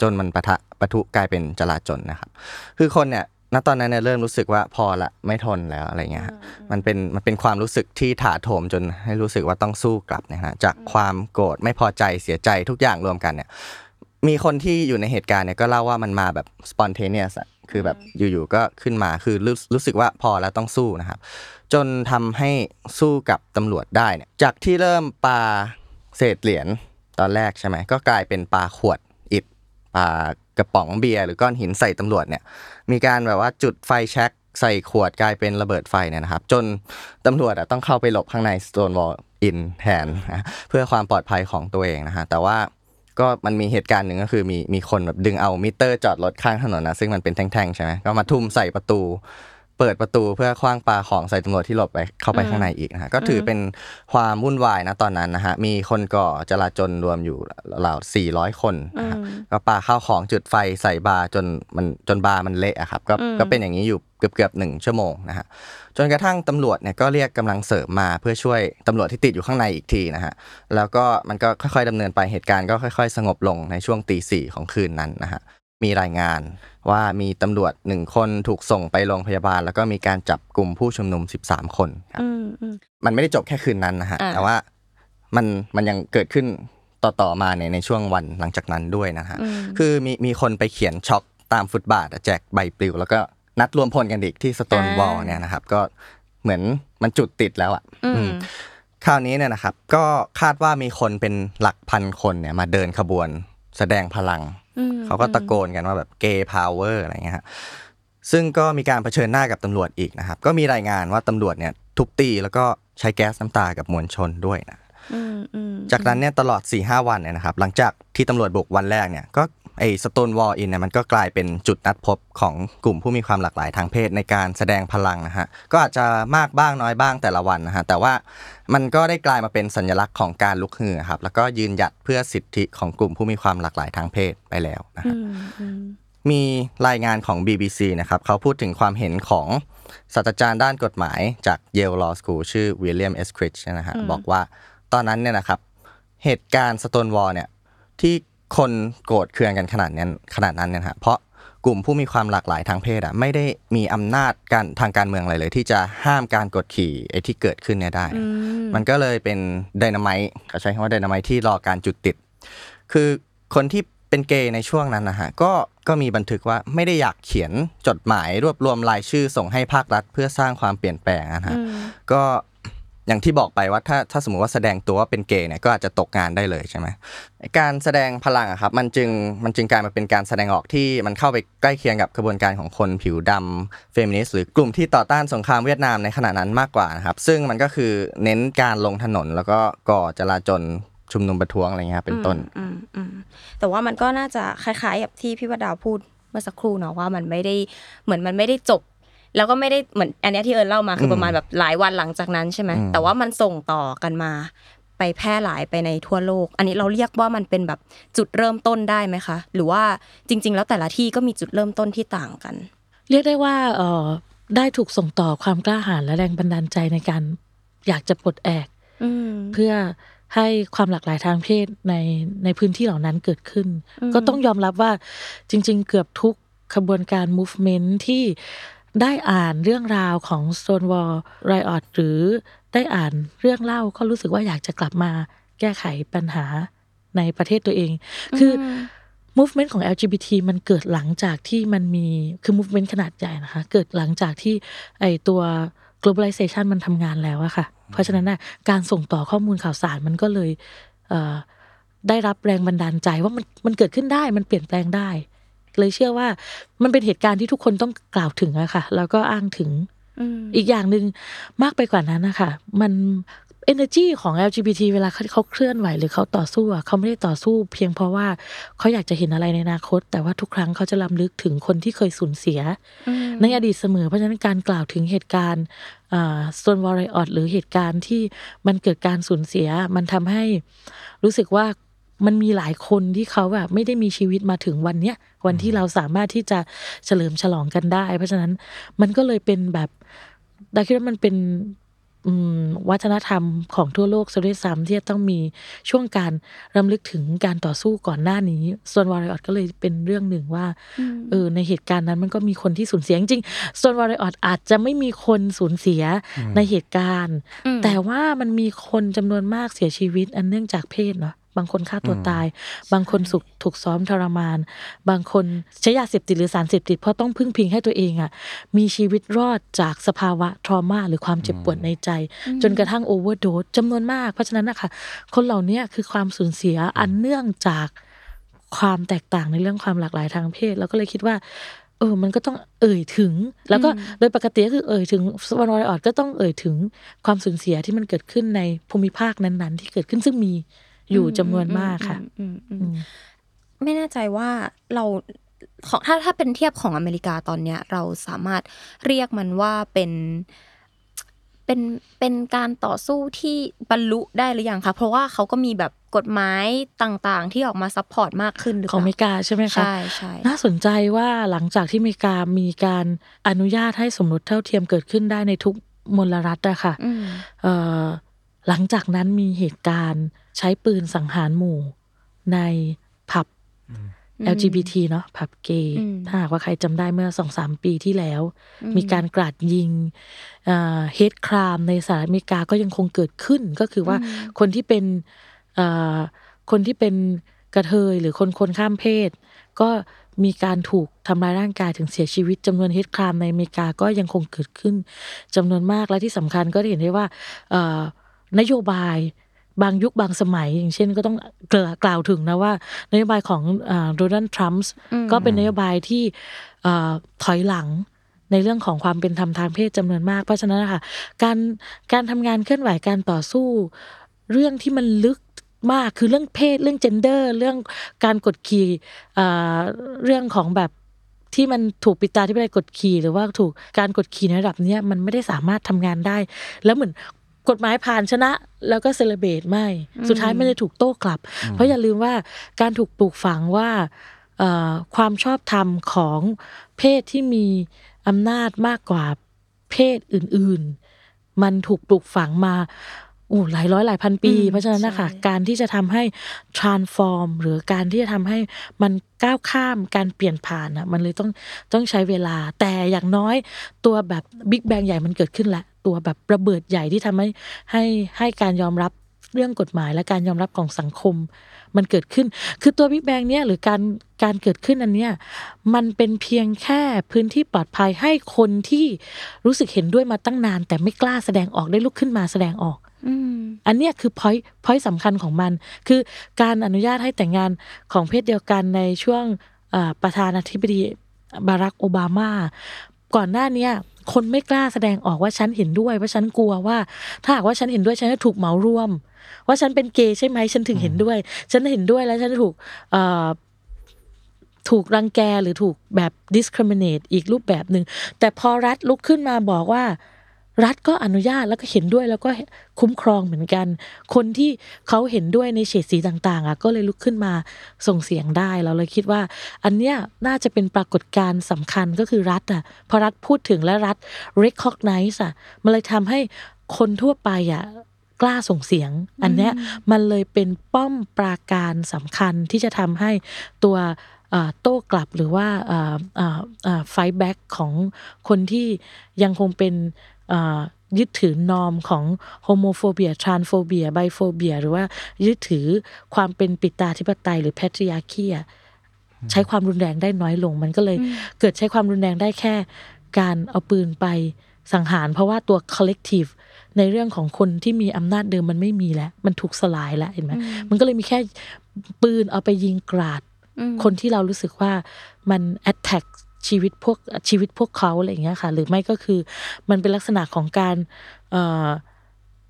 จนมันปะทะปะทุกลายเป็นจลาจลนะครับ คือคนเนี่ยณตอนนั้นเนี่ยเริ่มรู้สึกว่าพอละไม่ทนแล้วอะไรเงี้ยฮะมันเป็นมันเป็นความรู้สึกที่ถาโถมจนให้รู้สึกว่าต้องสู้กลับนะฮะจากความโกรธไม่พอใจเสียใจทุกอย่างรวมกันเนี่ย มีคนที่อยู่ในเหตุการณ์เนี่ยก็เล่าว่ามันมาแบบ spontaneous อะคือแบบอยู่ๆก็ขึ้นมาคือรู้รู้สึกว่าพอแล้วต้องสู้นะครับ จนทำให้สู้กับตำรวจได้เนี่ยจากที่เริ่มปาเศษเหรียญตอนแรกใช่ไหมก็กลายเป็นปาขวดอิฐปากระป๋องเบียร์หรือก้อนหินใส่ตำรวจเนี่ย มีการแบบว่าจุดไฟแช็กใส่ขวดกลายเป็นระเบิดไฟเนี่ยนะครับ จนตำรวจอะต้องเข้าไปหลบข้างใน Stonewall Inn แทนนะเพื่อความปลอดภัยของตัวเองนะฮะแต่ว่า ก็มันมีเหตุการณ์หนึ่งก็คือมีมีคนแบบดึงเอามิเตอร์จอดรถข้างถนนนะซึ่งมันเป็นแท่งๆใช่ไหมก็มาทุ่มใส่ประตู เปิดประตูเพื่อคว้างปาของใส่ตำรวจที่หลบไปเข้าไปข้างในอีกนะฮะก็ถือเป็นความวุ่นวายนะตอนนั้นนะฮะมีคนก่อจลาจลรวมอยู่ราว400 คนนะฮะก็ปาข้าวของจุดไฟใส่บาร์จนมันจนบาร์มันเละอะครับก็ก็เป็นอย่างนี้อยู่เกือบเกือบๆหนึ่งชั่วโมงนะฮะจนกระทั่งตำรวจเนี่ยก็เรียกกำลังเสริมมาเพื่อช่วยตำรวจที่ติดอยู่ข้างในอีกทีนะฮะแล้วก็มันก็ค่อยๆดำเนินไปเหตุการณ์ก็ค่อย ๆ สงบลงในช่วงตีสี่ของคืนนั้นนะฮะ มีรายงานว่ามีตำรวจหนึ่งคนถูกส่งไปโรงพยาบาล แล้วก็มีการจับกลุ่มผู้ชุมนุม 13 คนครับอืมอืมมันไม่ได้จบแค่คืนนั้นนะฮะอ่าแต่ว่ามันมันยังเกิดขึ้นต่อๆมาในในช่วงวันหลังจากนั้นด้วยนะฮะอืมคือมีมีคนไปเขียนชอล์กตามฟุตบาทอะแจกใบปลิว แล้วก็นัดรวมพลกันอีกที่ Stonewall อ่าเนี่ยนะครับ ก็เหมือนมันจุดติดแล้วอะอืมอืมคราวนี้เนี่ยนะครับ ก็คาดว่ามีคนเป็นหลักพันคนเนี่ยมาเดินขบวนแสดงพลังอืม เขาก็ตะโกนกันว่าแบบ gay power อะไรเงี้ยฮะซึ่งก็มีการเผชิญหน้ากับตำรวจอีกนะครับ ก็มีรายงานว่าตำรวจเนี่ยทุบตีแล้วก็ใช้แก๊สน้ำตากับมวลชนด้วยนะอืมอืมจากนั้นเนี่ยตลอด4ีหวันเนี่ยนะครับ หลังจากที่ตำรวจบุกวันแรกเนี่ย ก็ ไอ้สโตนวอลอินเนี่ยมันก็กลายเป็นจุดนัดพบของกลุ่มผู้มีความหลากหลายทางเพศในการแสดงพลังนะฮะก็อาจจะมากบ้างน้อยบ้างแต่ละวันนะฮะแต่ว่ามันก็ได้กลายมาเป็นสัญลักษณ์ของการลุกฮือครับแล้วก็ยืนหยัดเพื่อสิทธิของกลุ่มผู้มีความหลากหลายทางเพศไปแล้วนะอืฮะมอืมมีรายงานของ BBC นะครับเขาพูดถึงความเห็นของศาสตราจารย์ด้านกฎหมายจาก Yale Law School ชื่อวิลเลียมเอสคริชนะฮะบอกว่าตอนนั้นเนี่ยนะครับเหตุการณ์สโตนวอลเนี่ยที่ คนโกรธเคืองกันขนาดนั้นขนาดนั้นเนี่ยนะฮะเพราะกลุ่มผู้มีความหลากหลายทางเพศอะไม่ได้มีอำนาจการทางการเมืองอะไรเลย ที่จะห้ามการกดขี่ไอ้ที่เกิดขึ้นเนี่ยได้อืมมันก็เลยเป็นไดนาไมต์เขาใช้คำว่าไดนาไมต์ที่รอการจุดติด คือคนที่เป็นเกย์ในช่วงนั้นนะฮะก็ก็มีบันทึกว่าไม่ได้อยากเขียนจดหมายรวบรวมรายชื่อส่งให้ภาครัฐ เพื่อสร้างความเปลี่ยนแปลงนะฮะอืมก็ อย่างที่บอกไปว่าถ้าถ้าสมมติว่าแสดงตัวว่าเป็นเกย์เนี่ยก็อาจจะตกงานได้เลยใช่ไหมการแสดงพลังอะครับมันจึงมันจึงกลายมาเป็นการแสดงออกที่มันเข้าไปใกล้เคียงกับกระบวนการของคนผิวดำเฟมินิสต์หรือกลุ่มที่ต่อต้านสงครามเวียดนามในขณะนั้นมากกว่านะครับซึ่งมันก็คือเน้นการลงถนนแล้วก็ก่อจลาจลชุมนุมประท้วงอะไรเงี้ยเป็นต้นแต่ว่ามันก็น่าจะคล้ายๆกับที่พี่วดาวพูดเมื่อสักครู่เนาะว่ามันไม่ได้เหมือนมันไม่ได้จบ แล้วก็ไม่ได้เหมือนอันเนี้ยที่เอิญเล่ามาคืออมประมาณแบบหลายวันหลังจากนั้นใช่ไหมอืมแต่ว่ามันส่งต่อกันมา ไปแพร่หลายไปในทั่วโลก อันนี้เราเรียกว่ามันเป็นแบบจุดเริ่มต้นได้ไหมคะ หรือว่าจริง ๆ แล้วแต่ละที่ก็มีจุดเริ่มต้นที่ต่างกัน เรียกได้ว่าเอ่อได้ถูกส่งต่อความกล้าหาญและแรงบันดาลใจในการอยากจะปลดแอกอืมเพื่อให้ความหลากหลายทางเพศในในพื้นที่เหล่านั้นเกิดขึ้นอืมก็ต้องยอมรับว่าจริง ๆ เกือบทุกขบวนการ movement ที่ ได้อ่านเรื่องราวของ Stonewall Riot หรือได้อ่านเรื่องเล่าก็รู้สึกว่าอยากจะกลับมาแก้ไขปัญหาในประเทศตัวเอง คือ movement ของ LGBT มันเกิดหลังจากที่มันมีคือ movement ขนาดใหญ่นะคะ เกิดหลังจากที่ไอตัว globalization มันทำงานแล้วอะค่ะ เพราะฉะนั้นนะการส่งต่อข้อมูลข่าวสารมันก็เลยเได้รับแรงบันดาลใจว่ามันมันเกิดขึ้นได้มันเปลี่ยนแปลงได้ เลยเชื่อว่ามันเป็นเหตุการณ์ที่ทุกคนต้องกล่าวถึงอะค่ะ แล้วก็อ้างถึงอืมอีกอย่างหนึ่งมากไปกว่านั้นนะคะมัน energy ของ LGBT เวลาเขาเขาเคลื่อนไหวหรือเขาต่อสู้อะเขาไม่ได้ต่อสู้ เพียงเพราะว่าเขาอยากจะเห็นอะไรในอนาคต แต่ว่าทุกครั้งเขาจะลำลึกถึงคนที่เคยสูญเสียอืมในอดีตเสมอเพราะฉะนั้นการกล่าวถึงเหตุการณ์สโตนวอลไรออดหรือเหตุการณ์ที่มันเกิดการสูญเสีย มันทำให้รู้สึกว่า มันมีหลายคนที่เขาแบบไม่ได้มีชีวิตมาถึงวันเนี้ยวันที่เราสามารถที่จะเฉลิมฉลองกันได้ เพราะฉะนั้นมันก็เลยเป็นแบบดาคิดว่ามันเป็นอืมวัฒนธรรมของทั่วโลกซะด้วยซ้ำที่จะต้องมีช่วงการรำลึกถึงการต่อสู้ก่อนหน้านี้ ส่วนวอลไรออดก็เลยเป็นเรื่องหนึ่งว่าเออในเหตุการณ์นั้นมันก็มีคนที่สูญเสียจริงๆโซนวอร์เรออดอาจจะไม่มีคนสูญเสียในเหตุการณ์อืมแต่ว่ามันมีคนจำนวนมากเสียชีวิตอันเนื่องจากเพศเนาะบางคนฆ่าตัวตาย บางคนสุกถูกซ้อมทรมาน บางคนใช้ยาเสพติดหรือสารเสพติดเพราะต้องพึ่งพิงให้ตัวเองอะ่ะมีชีวิตรอดจากสภาวะทรมาหรือความเจ็บปวดในใจ จนกระทั่งโอเวอร์โดสจำนวนมาก เพราะฉะนั้นนะคะคนเหล่านี้คือความสูญเสียอันเนื่องจากความแตกต่างในเรื่องความหลากหลายทางเพศแล้วก็เลยคิดว่าเออ มันก็ต้องเอ่ยถึง แล้วก็โดยปกติก็คือเอ่ยถึงวันวอยออดก็ต้องเอ่ยถึงความสูญเสียที่มันเกิดขึ้นในภูมิภาคนั้น ๆ ที่เกิดขึ้นซึ่งมี อยู่จำนวนมากค่ะอืมอืมอือืมมไม่แน่ใจว่าเราของถ้าถ้าเป็นเทียบของอเมริกาตอนเนี้ย เราสามารถเรียกมันว่าเป็นเป็นเป็นการต่อสู้ที่บรรลุได้หรือยังคะเพราะว่าเขาก็มีแบบกฎหมายต่างๆ ที่ออกมา support มากขึ้นหรือเปล่าของอเมริกาใช่ไหมคะใช่ใช่น่าสนใจว่าหลังจากที่อเมริกามีการอนุญาตให้สมรสเท่าเทียมเกิดขึ้นได้ในทุกมลรัฐอะค่ะอืมเอ่อ หลังจากนั้นมีเหตุการณ์ใช้ปืนสังหารหมู่ในผับ LGBT เนาะผับเกย์อืมถ้าหากว่าใครจำได้เมื่อสองสามปีที่แล้วอืมมีการกราดยิงเฮดครามในสหรัฐอเมริกาก็ยังคงเกิดขึ้นก็คือว่าคนที่เป็นเอ่อคนที่เป็นกระเทยหรือคนคนข้ามเพศ ก็มีการถูกทำร้ายร่างกายถึงเสียชีวิตจำนวนเฮดครามในอเมริกาก็ยังคงเกิดขึ้นจำนวนมากและที่สำคัญก็เห็นได้ว่าเอ่อ นโยบายบางยุคบางสมัย อย่างเช่นก็ต้องเกล่าวกล่าวถึงนะว่า นโยบายของโดนัลด์ทรัมป์ก็เป็นนโยบายที่เอ่อถอยหลังในเรื่องของความเป็นธรรมทางเพศจำนวนมาก เพราะฉะนั้นนะคะการการทำงานเคลื่อนไหวการต่อสู้ เรื่องที่มันลึกมากคือเรื่องเพศเรื่องเจนเดอร์ เรื่องการกดขี่เอ่อเรื่องของแบบที่มันถูกปิดตาที่ไม่ได้กดขี่หรือว่าถูกการกดขี่ในระดับเนี้ยมันไม่ได้สามารถทำงานได้ แล้วเหมือน กฎหมายผ่านชนะแล้วก็เซเลเบตไม่ สุดท้ายไม่ได้ถูกโต้กลับ เพราะอย่าลืมว่าการถูกปลูกฝังว่าเอ่อความชอบธรรมของเพศที่มีอำนาจมากกว่าเพศอื่น ๆ มันถูกปลูกฝังมาโอ้หลายร้อยหลายพันปีอืมเพราะฉะนั้นนะคะใช่การที่จะทำให้ transform หรือการที่จะทำให้มันก้าวข้ามการเปลี่ยนผ่านอะมันเลยต้องต้องใช้เวลา แต่อย่างน้อยตัวแบบบิ๊กแบงใหญ่มันเกิดขึ้นแล้ว ตัวแบบระเบิดใหญ่ที่ทำให้ให้ให้การยอมรับเรื่องกฎหมายและการยอมรับของสังคม มันเกิดขึ้น คือตัวบิ๊กแบงเนี่ยหรือการการเกิดขึ้นอันเนี้ยมันเป็นเพียงแค่พื้นที่ปลอดภัยให้คนที่รู้สึกเห็นด้วยมาตั้งนาน แต่ไม่กล้าแสดงออกได้ลุกขึ้นมาแสดงออกอืมอันเนี้ยคือ point point สำคัญของมัน คือการอนุญาตให้แต่งงานของเพศเดียวกันในช่วงเอ่อประธานาธิบดีบารักโอบามา ก่อนหน้าเนี้ย คนไม่กล้าแสดงออกว่าฉันเห็นด้วยว่าฉันกลัวว่า ถ้าหากว่าฉันเห็นด้วยฉันจะถูกเหมารวม ว่าฉันเป็นเกย์ใช่ไหมฉันถึงเห็นด้วย ฉันเห็นด้วยแล้วฉันจะถูกถูกรังแกหรือถูกแบบ discriminate อีกรูปแบบหนึ่งแต่พอรัฐลุกขึ้นมาบอกว่า รัฐก็อนุญาตแล้วก็เห็นด้วยแล้วก็คุ้มครองเหมือนกัน คนที่เขาเห็นด้วยในเฉดสีต่างๆอะก็เลยลุกขึ้นมาส่งเสียงได้เราเลยคิดว่า อันเนี้ยน่าจะเป็นปรากฏการณ์สำคัญก็คือรัฐอะพอรัฐพูดถึงและรัฐ recognize อะมันเลยทำให้คนทั่วไปอะกล้าส่งเสียง อันเนี้ยมันเลยเป็นป้อมปราการสำคัญที่จะทำให้ตัวโต้กลับหรือว่าไฟแบ็กของคนที่ยังคงเป็น ยึดถือ norm ของ homophobia transphobia biphobia หรือว่ายึดถือความเป็นปิตาธิปไตยหรือ patriarchy ใช้ความรุนแรงได้น้อยลง มันก็เลยเกิดใช้ความรุนแรงได้แค่ การเอาปืนไปสังหาร เพราะว่าตัว collective ในเรื่องของคนที่มีอำนาจเดิมมันไม่มีแล้ว มันถูกสลายแล้วเห็นไหมมันก็เลยมีแค่ปืนเอาไปยิงกราดอืมคนที่เรารู้สึกว่ามัน attack ชีวิตพวกชีวิตพวกเขาอะไรอย่างเงี้ยค่ะ หรือไม่ก็คือมันเป็นลักษณะของการเอ่อ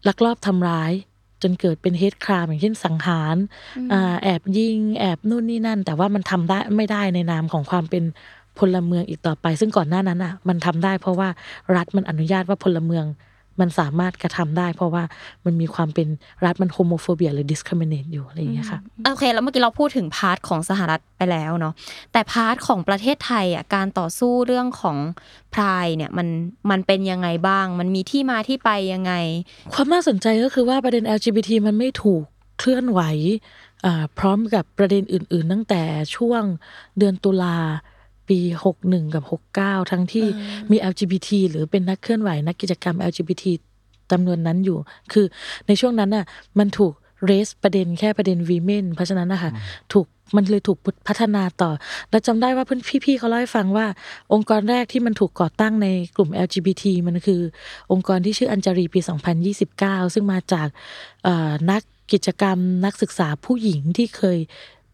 ลักลอบทำร้าย จนเกิดเป็น hate crime อย่างเช่นสังหารอ่าแอบยิง แอบนู่นนี่นั่น แต่ว่ามันทำได้ไม่ได้ในนามของความเป็นพลเมืองอีกต่อไป ซึ่งก่อนหน้านั้นอะ มันทำได้เพราะว่ารัฐมันอนุญาตว่าพลเมือง มันสามารถกระทำได้ เพราะว่ามันมีความเป็นรัฐมัน homophobia หรือ discriminate อยู่อะไรอย่างเงี้ยค่ะโอเค แล้วเมื่อกี้เราพูดถึง part ของสหรัฐไปแล้วเนาะแต่ part ของประเทศไทยอะการต่อสู้เรื่องของ Pride เนี่ยมันมันเป็นยังไงบ้าง มันมีที่มาที่ไปยังไง ความน่าสนใจก็คือว่าประเด็น LGBT มันไม่ถูกเคลื่อนไหวอ่าพร้อมกับประเด็นอื่น ๆ ตั้งแต่ช่วงเดือนตุลา ปี 61 กับ 69 ทั้งที่มี LGBT หรือเป็นนักเคลื่อนไหวนักกิจกรรม LGBT จำนวนนั้นอยู่ คือในช่วงนั้นน่ะมันถูกเรสประเด็นแค่ประเด็นวีเมนเพราะฉะนั้นนะคะถูกมันเลยถูกพัฒนาต่อและจำได้ว่าเพื่อนพี่ๆเขาเล่าให้ฟังว่า องค์กรแรกที่มันถูกก่อตั้งในกลุ่ม LGBT มันคือ องค์กรที่ชื่ออัญจารีปี 2029 ซึ่งมาจากเอ่อนักกิจกรรมนักศึกษาผู้หญิงที่เคย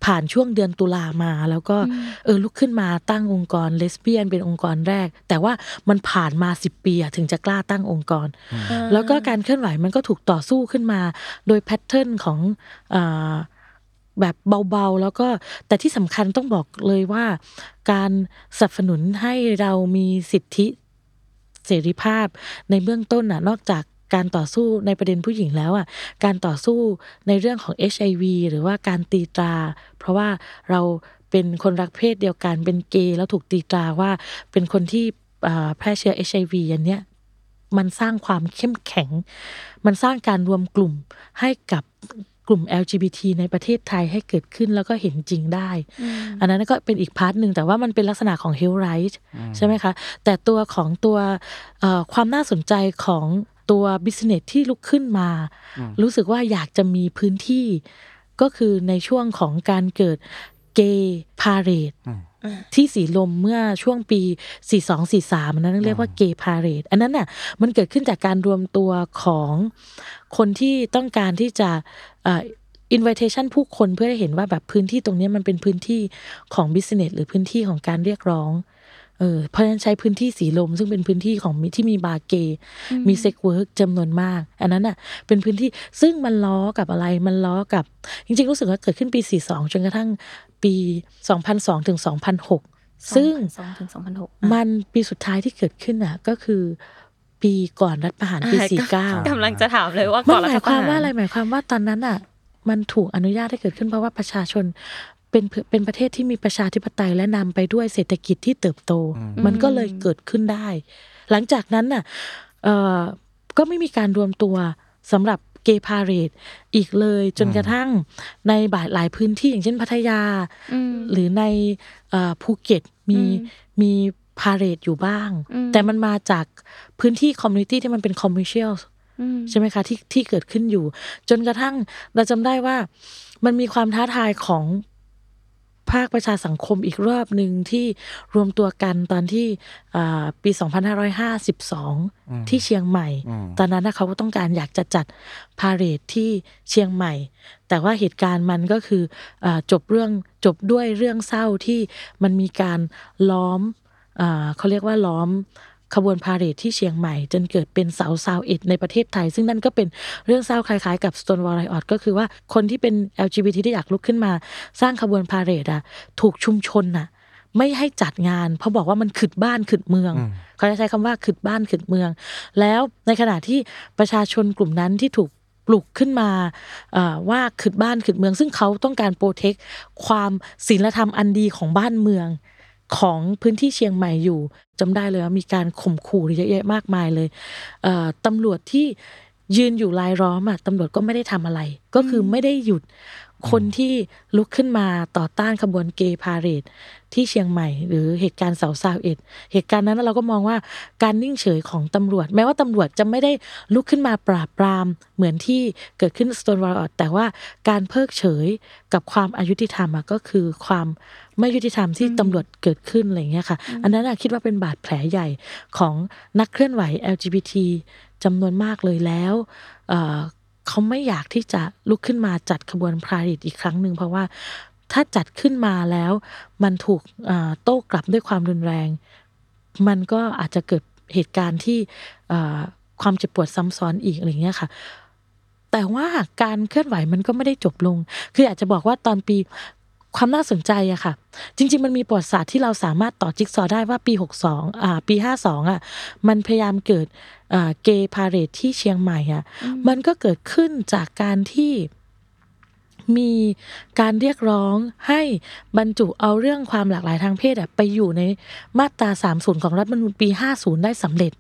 ผ่านช่วงเดือนตุลามา แล้วก็เออลุกขึ้นมาตั้งองค์กรเลสเบี้ยนเป็นองค์กรแรก แต่ว่ามันผ่านมา10ปีอะถึงจะกล้าตั้งองค์กร แล้วก็การเคลื่อนไหวมันก็ถูกต่อสู้ขึ้นมา โดยแพทเทิร์นของอาแบบเบาๆ แล้วก็แต่ที่สำคัญต้องบอกเลยว่า การสนับสนุนให้เรามีสิทธิเสรีภาพในเบื้องต้นน่ะนอกจาก การต่อสู้ในประเด็นผู้หญิงแล้วอะการต่อสู้ในเรื่องของ HIV หรือว่าการตีตรา เพราะว่าเราเป็นคนรักเพศเดียวกันเป็นเกย์แล้วถูกตีตราว่าเป็นคนที่อ่าแพร่เชื้อ HIV อันเนี้ยมันสร้างความเข้มแข็ง มันสร้างการรวมกลุ่มให้กับกลุ่ม LGBT ในประเทศไทยให้เกิดขึ้นแล้วก็เห็นจริงได้ อันนั้นก็เป็นอีก part หนึ่งแต่ว่ามันเป็นลักษณะของ health right ใช่ไหมคะ แต่ตัวของตัวเอ่อความน่าสนใจของ ตัว business ที่ลุกขึ้นมา รู้สึกว่าอยากจะมีพื้นที่ ก็คือในช่วงของการเกิด gay parade ที่สีลมเมื่อช่วงปี 4243อันนั้นเรียกว่า gay parade อันนั้นน่ะมันเกิดขึ้นจากการรวมตัวของคนที่ต้องการที่จะเอ่อ invitation ผู้คนเพื่อให้เห็นว่าแบบพื้นที่ตรงเนี้ยมันเป็นพื้นที่ของ business หรือพื้นที่ของการเรียกร้อง เออเพราะฉะนั้นใช้พื้นที่สีลม ซึ่งเป็นพื้นที่ของมีที่มีบาร์เกย์มี sex work จำนวนมาก อันนั้นน่ะเป็นพื้นที่ซึ่งมันล้อกับอะไรมันล้อกับ จริงๆ รู้สึกว่าเกิดขึ้นปี 42 จนกระทั่งปี 2002ถึง2006 ซึ่งสองถึงสองพันหกมันปีสุดท้ายที่เกิดขึ้นอะก็คือปีก่อนรัฐประหารปี 49กำลังจะถามเลยว่ามัก่อนนรัหฐมายปคระวามหารว่าอะไรหมายความว่าตอนนั้นอะมันถูกอนุญาตให้เกิดขึ้นเพราะว่าประชาชน เป็นเป็นประเทศที่มีประชาธิปไตยและนำไปด้วยเศรษฐกิจที่เติบโต มันก็เลยเกิดขึ้นได้ หลังจากนั้นน่ะเอ่อก็ไม่มีการรวมตัวสำหรับ gay parade อีกเลยจนกระทั่งในหลายพื้นที่อย่างเช่นพัทยาอืมหรือในเอ่อภูเก็ตมีมี parade อยู่บ้างอืมแต่มันมาจากพื้นที่ community ที่มันเป็น commercial อืมใช่ไหมคะที่ที่เกิดขึ้นอยู่ จนกระทั่งเราจำได้ว่ามันมีความท้าทายของ ภาคประชาสังคมอีกรอบหนึ่งที่รวมตัวกันตอนที่อ่าปี 2552 ที่เชียงใหม่ ตอนนั้นนะเขาก็ต้องการอยากจะจัดพาเหรดที่เชียงใหม่ แต่ว่าเหตุการณ์มันก็คืออาจบเรื่องจบด้วยเรื่องเศร้าที่มันมีการล้อมอ่าเขาเรียกว่าล้อม ขบวนพาเหรดที่เชียงใหม่ จนเกิดเป็นเสาซาวเอ็ดในประเทศไทย ซึ่งนั่นก็เป็นเรื่องเศร้าคล้ายๆ กับ Stonewall Riot ก็คือว่าคนที่เป็น LGBT ที่อยากลุกขึ้นมา สร้างขบวนพาเหรดอะถูกชุมชนน่ะไม่ให้จัดงาน เพราะบอกว่ามันขึดบ้านขึดเมือง เขาจะใช้คำว่าขึดบ้านขึดเมือง แล้วในขณะที่ประชาชนกลุ่มนั้นที่ถูกปลุกขึ้นมาเอ่อว่าขึดบ้านขึดเมือง ซึ่งเขาต้องการโปรเทคความศีลธรรมอันดีของบ้านเมือง ของพื้นที่เชียงใหม่อยู่จำได้เลยว่ามีการข่มขู่เยอะแยะมากมายเลยเอ่อตำรวจที่ยืนอยู่รายล้อมอะตำรวจก็ไม่ได้ทำอะไร ก็คือไม่ได้หยุด คนที่ลุกขึ้นมาต่อต้านขบวนเกย์พาเหรดที่เชียงใหม่ หรือเหตุการณ์เสาซาวเอ็ด เหตุการณ์นั้นเราก็มองว่าการนิ่งเฉยของตำรวจ แม้ว่าตำรวจจะไม่ได้ลุกขึ้นมาปราบปรามเหมือนที่เกิดขึ้นสโตนวอลแต่ว่าการเพิกเฉยกับความอายุติธรรมอะก็คือความไม่ยุติธรรมที่ตำรวจเกิดขึ้นอะไรอย่างเงี้ยค่ะ อันนั้นอะคิดว่าเป็นบาดแผลใหญ่ของนักเคลื่อนไหว LGBT จำนวนมากเลยแล้ว เขาไม่อยากที่จะลุกขึ้นมาจัดขบวนพาริตอีกครั้งหนึ่งเพราะว่าถ้าจัดขึ้นมาแล้วมันถูกโต้กลับด้วยความรุนแรง มันก็อาจจะเกิดเหตุการณ์ที่ความเจ็บปวดซ้ำซ้อนอีกอะไรเงี้ยค่ะแต่ว่าการเคลื่อนไหวมันก็ไม่ได้จบลง คืออาจจะบอกว่าตอนปี ความน่าสนใจอะค่ะ จริง ๆ มันมีประวัติศาสตร์ที่เราสามารถต่อจิ๊กซอว์ได้ว่าปี 62อ่าปี 52อะมันพยายามเกิด gay parade ที่เชียงใหม่อะมันก็เกิดขึ้นจากการที่มีการเรียกร้องให้บรรจุเอาเรื่องความหลากหลายทางเพศอะไปอยู่ในมาตรา 30 ของรัฐธรรมนูญปี 50 ได้สำเร็จ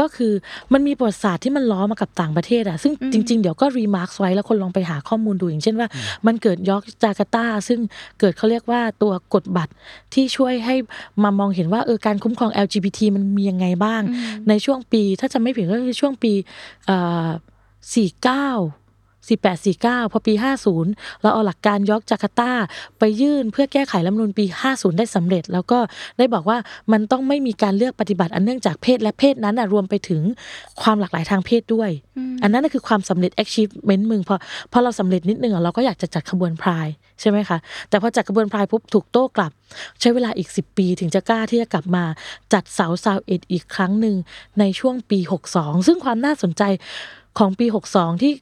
ก็คือมันมีประวัติศาสตร์ที่มันล้อมากับต่างประเทศอะซึ่งจริง ๆ เดี๋ยวก็ remark ไว้แล้วคนลองไปหาข้อมูลดูอย่างเช่นว่า มันเกิดยอร์กจาการ์ตา ซึ่งเกิดเขาเรียกว่าตัวกฎบัตรที่ช่วยให้มามองเห็นว่าเออการคุ้มครอง LGBT มันมียังไงบ้าง ในช่วงปีถ้าจะไม่ผิดก็คือช่วงปีเอ่อ 49 48 49 พอปี 50 เราเอาหลักการยอร์กจาการ์ตาไปยื่นเพื่อแก้ไขรัฐธรรมนูญปี 50 ได้สำเร็จ แล้วก็ได้บอกว่ามันต้องไม่มีการเลือกปฏิบัติอันเนื่องจากเพศและเพศนั้นนะรวมไปถึงความหลากหลายทางเพศด้วย อันนั้นนะคือความสำเร็จ achievement มึงพอพอเราสำเร็จนิดนึงอะเราก็อยากจะจัดขบวนพรายใช่ไหมคะ แต่พอจัดขบวนพรายปุ๊บถูกโต้กลับ ใช้เวลาอีก 10 ปีถึงจะกล้าที่จะกลับมาจัดเสาซาวเอ็ดอีกครั้งหนึ่งในช่วงปี 62 ซึ่งความน่าสนใจของปี 62 ที่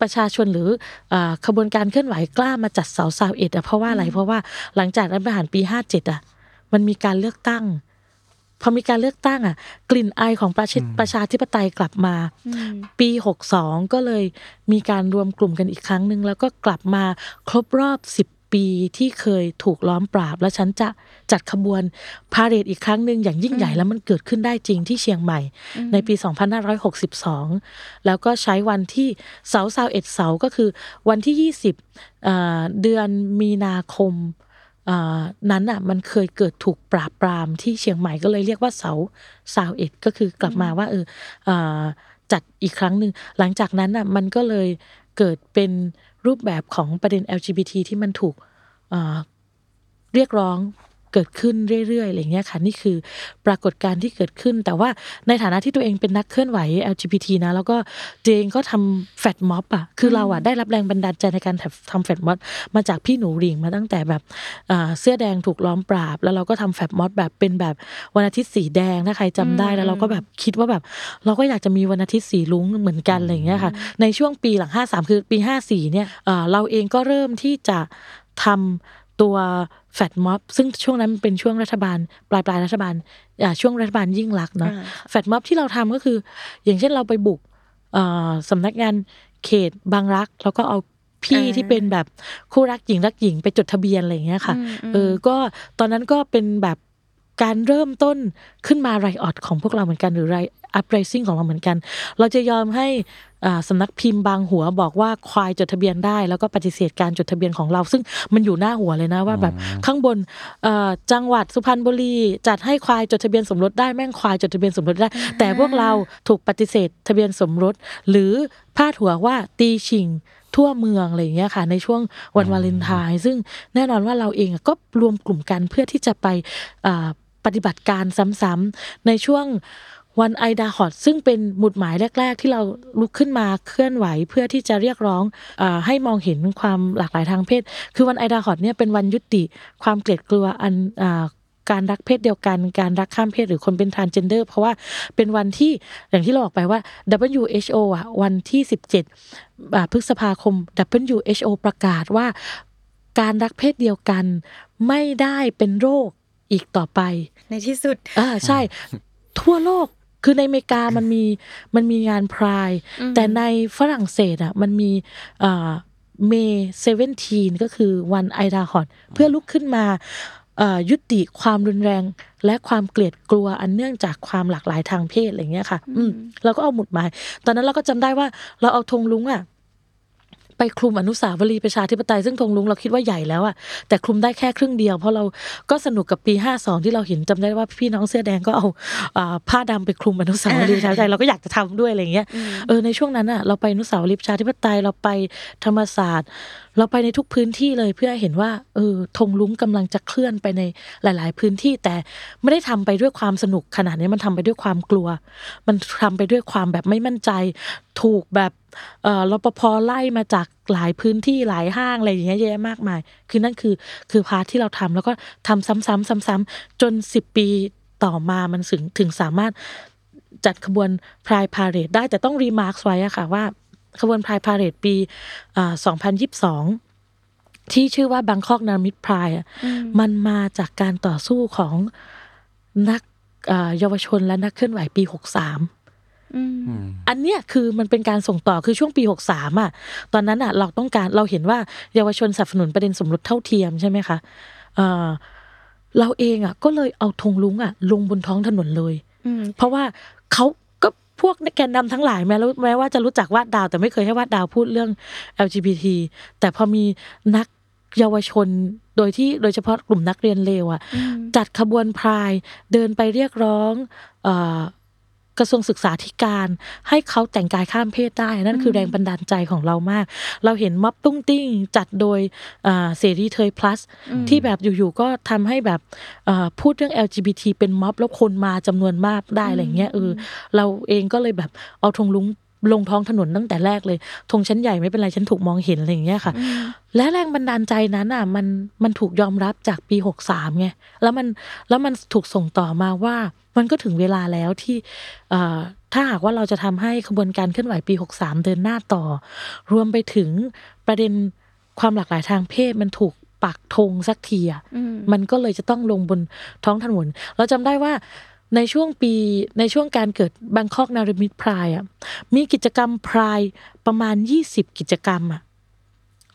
ประชาชนหรืออาขบวนการเคลื่อนไหวกล้ามาจัดเสาซาวเอ็ดอะเพราะว่าอะไรเพราะว่าหลังจากรัฐประหารปี57อะมันมีการเลือกตั้งพอมีการเลือกตั้งอะ กลิ่นอายของประชาประชาธิปไตยกลับมา ปี62ก็เลยมีการรวมกลุ่มกันอีกครั้งหนึ่งแล้วก็กลับมาครบรอบ10 ปีที่เคยถูกล้อมปราบ แล้วฉันจะจัดขบวนพาเหรดอีกครั้งหนึ่งอย่างยิ่งใหญ่แล้วมันเกิดขึ้นได้จริงที่เชียงใหม่ ในปี 2562 แล้วก็ใช้วันที่เสาซาวเอ็ดเสาก็คือวันที่ 20เอ่อเดือนมีนาคมอ่านั้นอะมันเคยเกิดถูกปราบปรามที่เชียงใหม่ก็เลยเรียกว่าเสาซาวเอ็ดก็คือกลับมาว่าเอออ่าจัดอีกครั้งหนึ่งหลังจากนั้นอะมันก็เลยเกิดเป็น รูปแบบของประเด็น LGBT ที่มันถูกเรียกร้อง เกิดขึ้นเรื่อยๆอะไรเงี้ยค่ะนี่คือปรากฏการณ์ที่เกิดขึ้น แต่ว่าในฐานะที่ตัวเองเป็นนักเคลื่อนไหว LGBT นะแล้วก็ตัวเองก็ทำแฟดม็อบอะคือเราอะได้รับแรงบันดาลใจในการทำแฟดม็อบมาจากพี่หนูหริงมาตั้งแต่แบบอ่าเสื้อแดงถูกล้อมปราบ แล้วเราก็ทำแฟบมอสแบบเป็นแบบวันอาทิตย์สีแดงถ้าใครจำได้แล้วเราก็แบบคิดว่าแบบ เราก็อยากจะมีวันอาทิตย์สีลุ้งเหมือนกันอะไรอย่างเงี้ยค่ะ ในช่วงปีหลัง 53 คือปี 54เนี่ยเอ่อเราเองก็เริ่มที่จะทำ ตัวแฟดม็อบซึ่งช่วงนั้นเป็นช่วงรัฐบาล ปลายปลายรัฐบาลอ่าช่วงรัฐบาลยิ่งรักษณ์เนาะอ่าแฟดม็อบที่เราทำก็คือ อย่างเช่นเราไปบุกเอ่อสำนักงานเขตบางรัก แล้วก็เอาพี่อ่าที่เป็นแบบคู่รักหญิงรักหญิงไปจดทะเบียนอะไรอย่างเงี้ยค่ะเออก็ตอนนั้นก็เป็นแบบการเริ่มต้นขึ้นมาไรออดของพวกเราเหมือนกันหรือไรอัพไรซิ่งของเราเหมือนกัน เราจะยอมให้อ่า สำนักพิมพ์บางหัวบอกว่าควายจดทะเบียนได้ แล้วก็ปฏิเสธการจดทะเบียนของเรา ซึ่งมันอยู่หน้าหัวเลยนะว่าแบบข้างบนเอ่อจังหวัดสุพรรณบุรีจัดให้ควายจดทะเบียนสมรสได้แม่งควายจดทะเบียนสมรสได้ แต่พวกเราถูกปฏิเสธทะเบียนสมรส หรือพาดหัวว่าตีชิงทั่วเมืองอะไรอย่างเงี้ยค่ะในช่วงวันวาเลนไทน์ซึ่งแน่นอนว่าเราเองอะก็รวมกลุ่มกันเพื่อที่จะไปอ่าปฏิบัติการซ้ำๆในช่วง วันไอดาฮอตซึ่งเป็นหมุดหมายแรก ๆ ที่เราลุกขึ้นมาเคลื่อนไหวเพื่อที่จะเรียกร้องอาให้มองเห็นความหลากหลายทางเพศ คือวันไอดาฮอตเนี่ยเป็นวันยุติความเกลียดกลัวอันอ่าการรักเพศเดียวกัน การรักข้ามเพศหรือคนเป็น transgender เพราะว่าเป็นวันที่อย่างที่เราบอกไปว่า WHO อะวันที่ 17อ่าพฤษภาคม WHO ประกาศว่าการรักเพศเดียวกันไม่ได้เป็นโรคอีกต่อไป ในที่สุดอ่าใช่ ทั่วโลก คือในอเมริกามันมีมันมีงาน Pride แต่ในฝรั่งเศสอะมันมีอ่า May seventeen ก็คือวัน IDAHOTเพื่อลุกขึ้นมาเอ่อยุติความรุนแรง และความเกลียดกลัวอันเนื่องจากความหลากหลายทางเพศอะไรเงี้ยค่ะ อืมเราก็เอาหมุดหมาย ตอนนั้นเราก็จำได้ว่าเราเอาธงลุงอะ ไปคลุมอนุสาวรีย์ประชาธิปไตยซึ่งธงลุงเราคิดว่าใหญ่แล้วอะแต่คลุมได้แค่ครึ่งเดียว เพราะเราก็สนุกกับปี 52 ที่เราเห็นจำได้ว่าพี่น้องเสื้อแดงก็เอาอ่าผ้าดำไปคลุมอนุสาวรีย์ประชาธิปไตยเราก็อยากจะทำด้วยอะไรอย่างเงี้ยเออในช่วงนั้นอะเราไปอนุสาวรีย์ประชาธิปไตยเราไปธรรมศาสตร์ เราไปในทุกพื้นที่เลยเพื่อเห็นว่าเออธงลุงกำลังจะเคลื่อนไปในหลาย ๆ พื้นที่แต่ไม่ได้ทำไปด้วยความสนุกขนาดนี้มันทำไปด้วยความกลัว มันทำไปด้วยความแบบไม่มั่นใจ ถูกแบบเออ รปภไล่มาจากหลายพื้นที่หลายห้างอะไรอย่างเงี้ยเยอะแยะมากมาย คือนั่นคือคือพาร์ทที่เราทำแล้วก็ทำซ้ำๆซ้ำๆจนสิบปีต่อมามันถึงถึงสามารถจัดขบวนPride Parade ได้แต่ต้อง remark ไว้อะค่ะว่าขบวน Pride Parade ปีอ่า2022ที่ชื่อว่าบางกอกนฤมิต Pride อะมันมาจากการต่อสู้ของนักอ่าเยาวชนและนักเคลื่อนไหวปี 63 อืมอันเนี้ยคือมันเป็นการส่งต่อคือช่วงปี 63อะตอนนั้นอะเราต้องการเราเห็นว่าเยาวชนสนับสนุนประเด็นสมรสเท่าเทียมใช่ไหมคะเอ่อเราเองอะก็เลยเอาธงรุ้งอะลงบนท้องถนนเลยอืมเพราะว่าเขาก็พวกแกนนำทั้งหลายแม้รู้แม้ว่าจะรู้จักวาดดาว แต่ไม่เคยให้วาดดาวพูดเรื่อง LGBT แต่พอมีนักเยาวชนโดยที่โดยเฉพาะกลุ่มนักเรียนเลวอะจัดขบวนพรายเดินไปเรียกร้องเออ กระทรวงศึกษาธิการให้เขาแต่งกายข้ามเพศได้ นั่นคือแรงบันดาลใจของเรามาก เราเห็นม็อบตุ้งติ้งจัดโดยเอ่อเสรีเทย plus ที่แบบอยู่ๆก็ทำให้แบบเอ่อพูดเรื่อง LGBT เป็นม็อบแล้วคนมาจำนวนมากได้อะไรเงี้ยเออเราเองก็เลยแบบเอาธงลุง ลงท้องถนนตั้งแต่แรกเลยธงชั้นใหญ่ไม่เป็นไรฉันถูกมองเห็นอะไรอย่างเงี้ยค่ะ และแรงบันดาลใจนั้นอะมันมันถูกยอมรับจากปีหกสามไงแล้วมันแล้วมันถูกส่งต่อมาว่ามันก็ถึงเวลาแล้วที่เอ่อถ้าหากว่าเราจะทำให้ขบวนการเคลื่อนไหวปี63เดินหน้าต่อ รวมไปถึงประเด็นความหลากหลายทางเพศมันถูกปักธงสักทีอะอืมมันก็เลยจะต้องลงบนท้องถนนเราจำได้ว่า ในช่วงปีในช่วงการเกิดบางคอกนาริมิตพรายอะมีกิจกรรมพรายประมาณ 20 กิจกรรมอะ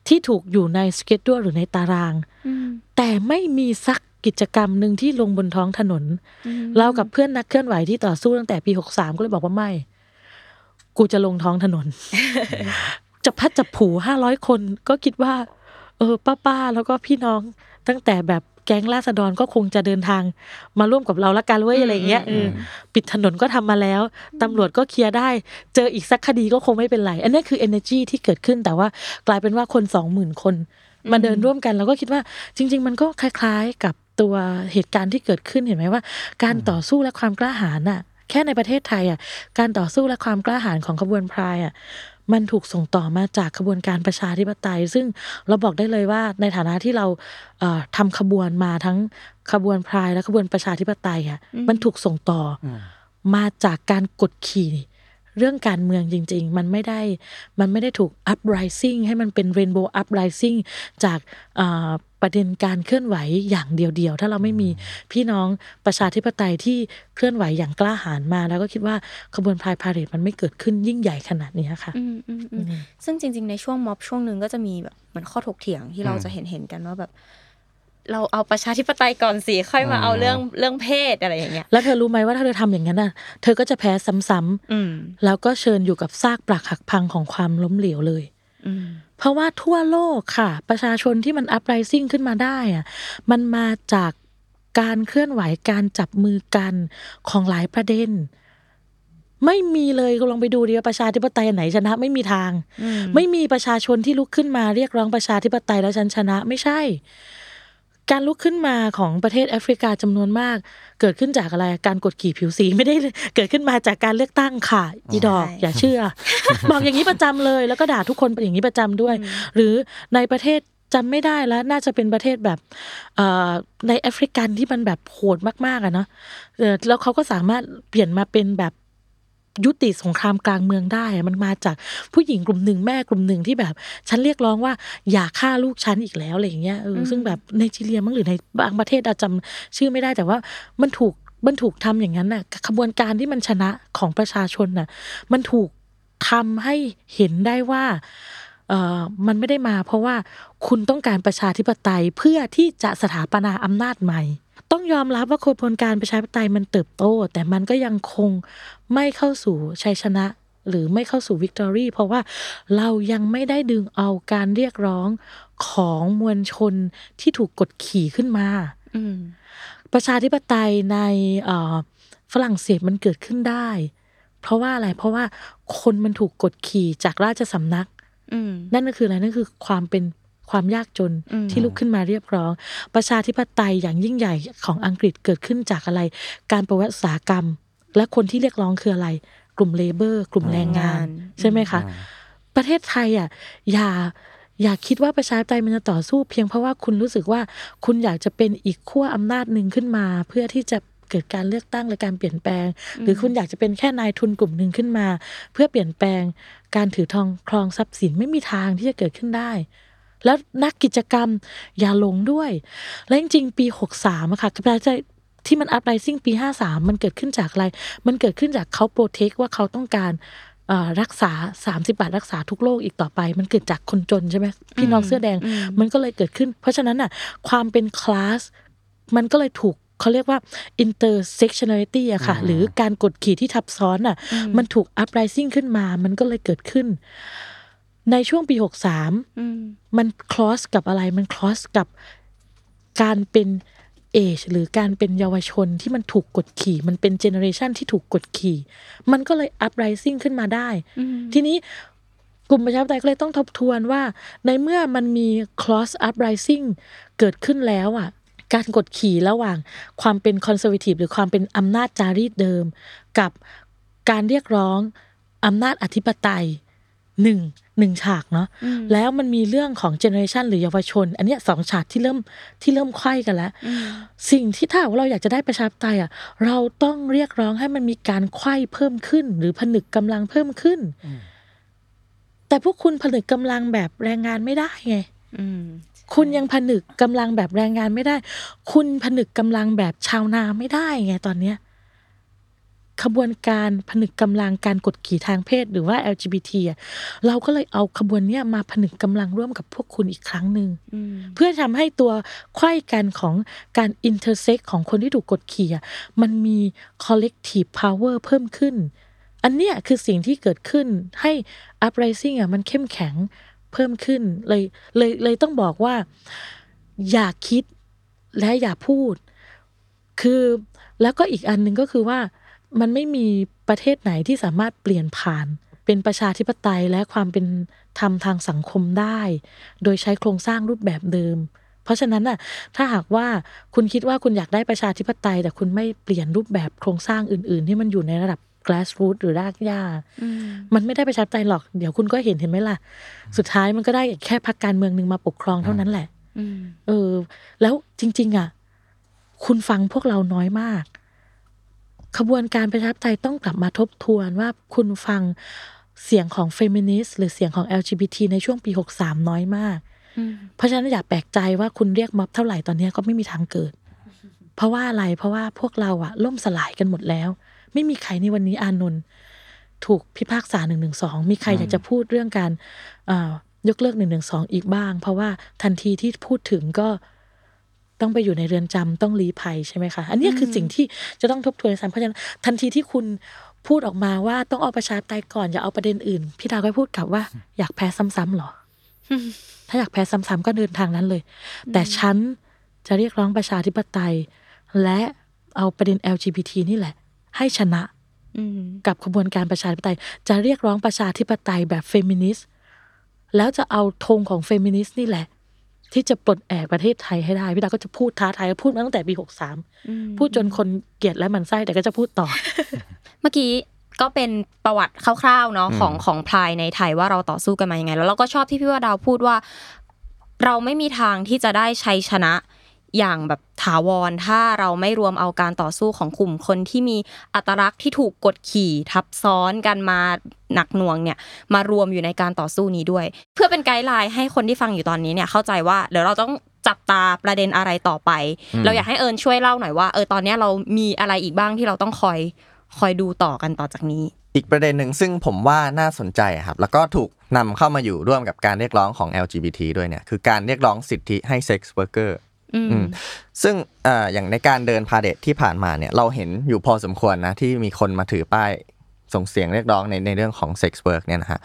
ที่ถูกอยู่ในสเกจดูหรือในตารางอืมแต่ไม่มีสักกิจกรรมหนึ่งที่ลงบนท้องถนน เรากับเพื่อนนักเคลื่อนไหวที่ต่อสู้ตั้งแต่ปี63ก็เลยบอกว่าไม่ กูจะลงท้องถนน จะพัดจะผูห้าร้อยคนก็คิดว่า เออป้าป้าๆแล้วก็พี่น้องตั้งแต่แบบ แก๊งราษฎรก็คงจะเดินทางมาร่วมกับเราละกันเว้ยอะไรเงี้ยเออปิดถนนก็ทำมาแล้วตำรวจก็เคลียร์ได้ เจออีกสักคดีก็คงไม่เป็นไร อันนี้คือ energy ที่เกิดขึ้นแต่ว่ากลายเป็นว่าคนสองหมื่นคนมาเดินร่วมกันเราก็คิดว่าจริง ๆ มันก็คล้าย ๆ กับตัวเหตุการณ์ที่เกิดขึ้นเห็นไหมว่า การต่อสู้และความกล้าหาญน่ะ แค่ในประเทศไทยอะการต่อสู้และความกล้าหาญของขบวนพรายอะ มันถูกส่งต่อมาจากขบวนการประชาธิปไตย ซึ่งเราบอกได้เลยว่าในฐานะที่เราเอ่อทำขบวนมาทั้งขบวนพรายและขบวนประชาธิปไตยอะมันถูกส่งต่ออมาจากการกดขี่ เรื่องการเมืองจริง ๆ มันไม่ได้มันไม่ได้ถูก uprising ให้มันเป็น rainbow uprising จากอ่าประเด็นการเคลื่อนไหวอย่างเดียวๆ ถ้าเราไม่มีพี่น้องประชาธิปไตยที่เคลื่อนไหวอย่างกล้าหาญมา แล้วก็คิดว่าขบวนพายพาเหรดมันไม่เกิดขึ้นยิ่งใหญ่ขนาดนี้ค่ะอืมอืมอืมซึ่งจริง ๆ ในช่วงม็อบช่วงหนึ่งก็จะมีแบบเหมือนข้อถกเถียงที่เราจะเห็นเห็นกันว่าแบบ เราเอาประชาธิปไตยก่อนสิค่อยมาเอาเรื่องเรื่องเพศอะไรอย่างเงี้ยแล้วเธอรู้ไหมว่าถ้าเธอทำอย่างนั้นน่ะเธอก็จะแพ้ซ้ำอืมๆแล้วก็เชิญอยู่กับซากปรักหักพังของความล้มเหลวเลยอืมเพราะว่าทั่วโลกค่ะ ประชาชนที่มัน uprising ขึ้นมาได้อะมันมาจากการเคลื่อนไหวการจับมือกันของหลายประเด็น ไม่มีเลยลองไปดูดิว่าประชาธิปไตยอันไหนชนะไม่มีทางอืมไม่มีประชาชนที่ลุกขึ้นมาเรียกร้องประชาธิปไตยแล้วฉันชนะไม่ใช่ การลุกขึ้นมาของประเทศแอฟริกาจำนวนมาก เกิดขึ้นจากอะไรการกดขี่ผิวสีไม่ได้เกิดขึ้นมาจากการเลือกตั้งค่ะอีดอกใช่อย่าเชื่อ บอกอย่างนี้ประจำเลย แล้วก็ด่าทุกคนอย่างนี้ประจำด้วย หรือในประเทศจำไม่ได้แล้วน่าจะเป็นประเทศแบบเอ่อในแอฟริกันที่มันแบบโหดมากๆอะเนาะเออแล้วเขาก็สามารถเปลี่ยนมาเป็นแบบ ยุติสงครามกลางเมืองได้อะมันมาจากผู้หญิงกลุ่มหนึ่งแม่กลุ่มหนึ่งที่แบบ ฉันเรียกร้องว่าอย่าฆ่าลูกฉันอีกแล้วอะไรอย่างเงี้ยเอออซึ่งแบบในจีเรียมั้งหรือในบางประเทศอาจจำชื่อไม่ได้แต่ว่ามันถูกมันถูกทำอย่างนั้นน่ะขบวนการที่มันชนะของประชาชนน่ะ มันถูกทำให้เห็นได้ว่าเออ มันไม่ได้มา เพราะว่าคุณต้องการประชาธิปไตยเพื่อที่จะสถาปนาอำนาจใหม่ ต้องยอมรับว่าขบวนการประชาธิปไตยมันเติบโต แต่มันก็ยังคงไม่เข้าสู่ชัยชนะหรือไม่เข้าสู่วิกตอรี่เพราะว่าเรายังไม่ได้ดึงเอาการเรียกร้องของมวลชนที่ถูกกดขี่ขึ้นมาอืมประชาธิปไตยในเอ่อฝรั่งเศสมันเกิดขึ้นได้ เพราะว่าอะไรเพราะว่าคนมันถูกกดขี่จากราชสำนักอืม นั่นก็คืออะไรนั่นคือความเป็นความยากจนอืมที่ลุกขึ้นมาเรียกร้อง ประชาธิปไตยอย่างยิ่งใหญ่ของอังกฤษเกิดขึ้นจากอะไร การประวัติศาสตร์กรรม และคนที่เรียกร้องคืออะไร กลุ่มเลเบอร์ กลุ่มแรงงาน ใช่ไหมคะ ประเทศไทยอะอย่าอย่าคิดว่าประชาธิปไตยมันจะต่อสู้ เพียงเพราะว่าคุณรู้สึกว่าคุณอยากจะเป็นอีกขั้วอำนาจหนึ่งขึ้นมา เพื่อที่จะ เกิดการเลือกตั้งและการเปลี่ยนแปลง หรือคุณอยากจะเป็นแค่นายทุนกลุ่มหนึ่งขึ้นมา เพื่อเปลี่ยนแปลง การถือทองครองทรัพย์สินไม่มีทางที่จะเกิดขึ้นได้ แล้วนักกิจกรรมอย่าหลงด้วย และจริงๆ ปี 63อะค่ะประชาธิปไตยที่มันอัพไรซิ่งปี 53 มันเกิดขึ้นจากอะไร มันเกิดขึ้นจากเขาโปรเทคว่าเขาต้องการเอ่อรักษา 30 บาทรักษาทุกโรคอีกต่อไป มันเกิดจากคนจนใช่ไหมพี่น้องเสื้อแดง มันก็เลยเกิดขึ้น เพราะฉะนั้นอะความเป็นคลาสมันก็เลยถูก เขาเรียกว่า intersectionality อะค่ะ หรือการกดขี่ที่ทับซ้อนอะมันถูก uprising ขึ้นมา มันก็เลยเกิดขึ้น ในช่วงปี63อืมมันคลอสกับอะไร มันคลอสกับการเป็นage หรือการเป็นเยาวชนที่มันถูกกดขี่ มันเป็น generation ที่ถูกกดขี่ มันก็เลย uprising ขึ้นมาได้ ทีนี้กลุ่มประชาธิปไตยก็เลยต้องทบทวนว่า ในเมื่อมันมี cross uprising เกิดขึ้นแล้วอะ การกดขี่ระหว่างความเป็น conservative หรือความเป็นอำนาจจารีตเดิม กับการเรียกร้องอำนาจอธิปไตยหนึ่งหนึ่งฉากเนาะแล้วมันมีเรื่องของ generation หรือเยาวชน อันเนี้ยสองฉากที่เริ่มที่เริ่มไขว้กันแล้ว สิ่งที่ถ้าหากว่าเราอยากจะได้ประชาธิปไตยอะเราต้องเรียกร้องให้มันมีการไขว้เพิ่มขึ้น หรือผนึกกำลังเพิ่มขึ้น แต่พวกคุณผนึกกำลังแบบแรงงานไม่ได้ไงอืม คุณยังผนึกกำลังแบบแรงงานไม่ได้ คุณผนึกกำลังแบบชาวนาไม่ได้ไงตอนเนี้ยขบวนการผนึกกำลังการกดขี่ทางเพศหรือว่า LGBT อะเราก็เลยเอาขบวนเนี้ยมาผนึกกำลังร่วมกับพวกคุณอีกครั้งหนึ่งอืมเพื่อทำให้ตัวไขว้กันของการ intersect ของคนที่ถูกกดขี่อะมันมี collective power เพิ่มขึ้น อันเนี้ยคือสิ่งที่เกิดขึ้นให้ uprising อะมันเข้มแข็ง เพิ่มขึ้นเลยเลยเลยต้องบอกว่า อย่าคิดและอย่าพูด คือแล้วก็อีกอันหนึ่งก็คือว่ามันไม่มีประเทศไหนที่สามารถเปลี่ยนผ่านเป็นประชาธิปไตยและความเป็นธรรมทางสังคมได้ โดยใช้โครงสร้างรูปแบบเดิม เพราะฉะนั้นน่ะถ้าหากว่าคุณคิดว่าคุณอยากได้ประชาธิปไตย แต่คุณไม่เปลี่ยนรูปแบบโครงสร้างอื่น ๆ ที่มันอยู่ในระดับ grassroots หรือรากหญ้า มันไม่ได้ประชาธิปไตยหรอก เดี๋ยวคุณก็เห็นเห็นไหมล่ะ สุดท้ายมันก็ได้แค่พรรคการเมืองหนึ่งมาปกครองเท่านั้นแหละอืมเออ แล้วจริง ๆ อะ คุณฟังพวกเราน้อยมาก ขบวนการประชาธิปไตยต้องกลับมาทบทวนว่าคุณฟังเสียงของเฟมินิสต์หรือเสียงของ LGBT ในช่วงปี 63 น้อยมากอืมเพราะฉะนั้นอย่าแปลกใจว่าคุณเรียกม็อบเท่าไหร่ตอนเนี้ยก็ไม่มีทางเกิด เพราะว่าอะไร เพราะว่าพวกเราอะล่มสลายกันหมดแล้ว ไม่มีใครในวันนี้อานนท์ถูกพิพากษาหนึ่งหนึ่งสองมีใครอยากจะพูดเรื่องการยกเลิกหนึ่งหนึ่งสองอีกบ้าง เพราะว่าทันทีที่พูดถึงก็ต้องไปอยู่ในเรือนจำต้องลี้ภัยใช่ไหมคะอันนี้คือสิ่งที่จะต้องทบทวนในสารเพราะฉะนั้นทันทีที่คุณพูดออกมาว่าต้องเอาประชาธิปไตยก่อนอย่าเอาประเด็นอื่น พี่ดาวก็พูดกลับว่าอยากแพ้ซ้ำๆหรอ ถ้าอยากแพ้ซ้ำๆก็เดินทางนั้นเลย แต่ฉันจะเรียกร้องประชาธิปไตย และเอาประเด็น LGBT นี่แหละ ให้ชนะอืมกับขบวนการประชาธิปไตย จะเรียกร้องประชาธิปไตยแบบเฟมินิสต์แล้วจะเอาธงของเฟมินิสต์นี่แหละ ที่จะปลดแอกประเทศไทยให้ได้พี่ดาวก็จะพูดท้าทายพูดมาตั้งแต่ปีหกสามพูดจนคนเกลียดและหมันไส้แต่ก็จะพูดต่อ เมื่อกี้ก็เป็นประวัติคร่าวๆเนาะของของพลายในไทยว่าเราต่อสู้กันมายังไง แล้วเราก็ชอบที่พี่ว่าดาวพูดว่า เราไม่มีทางที่จะได้ชัยชนะ อย่างแบบถาวรถ้าเราไม่รวมเอาการต่อสู้ของกลุ่มคนที่มีอัตลักษณ์ที่ถูกกดขี่ทับซ้อนกันมาหนักหน่วงเนี่ยมารวมอยู่ในการต่อสู้นี้ด้วย เพื่อเป็นไกด์ไลน์ให้คนที่ฟังอยู่ตอนนี้เนี่ยเข้าใจว่าเดี๋ยวเราต้องจับตาประเด็นอะไรต่อไป เราอยากให้เอิญช่วยเล่าหน่อยว่าเออตอนเนี้ยเรามีอะไรอีกบ้างที่เราต้องคอยคอยดูต่อกันต่อจากนี้ อีกประเด็นหนึ่งซึ่งผมว่าน่าสนใจครับ แล้วก็ถูกนำเข้ามาอยู่ร่วมกับการเรียกร้องของ LGBT ด้วยเนี่ยคือการเรียกร้องสิทธิให้ sex worker อืม ซึ่งเอ่ออย่างในการเดิน parade ที่ผ่านมาเนี่ยเราเห็นอยู่พอสมควรนะที่มีคนมาถือป้ายส่งเสียงเรียกร้องในในเรื่องของ sex work เนี่ยนะฮะ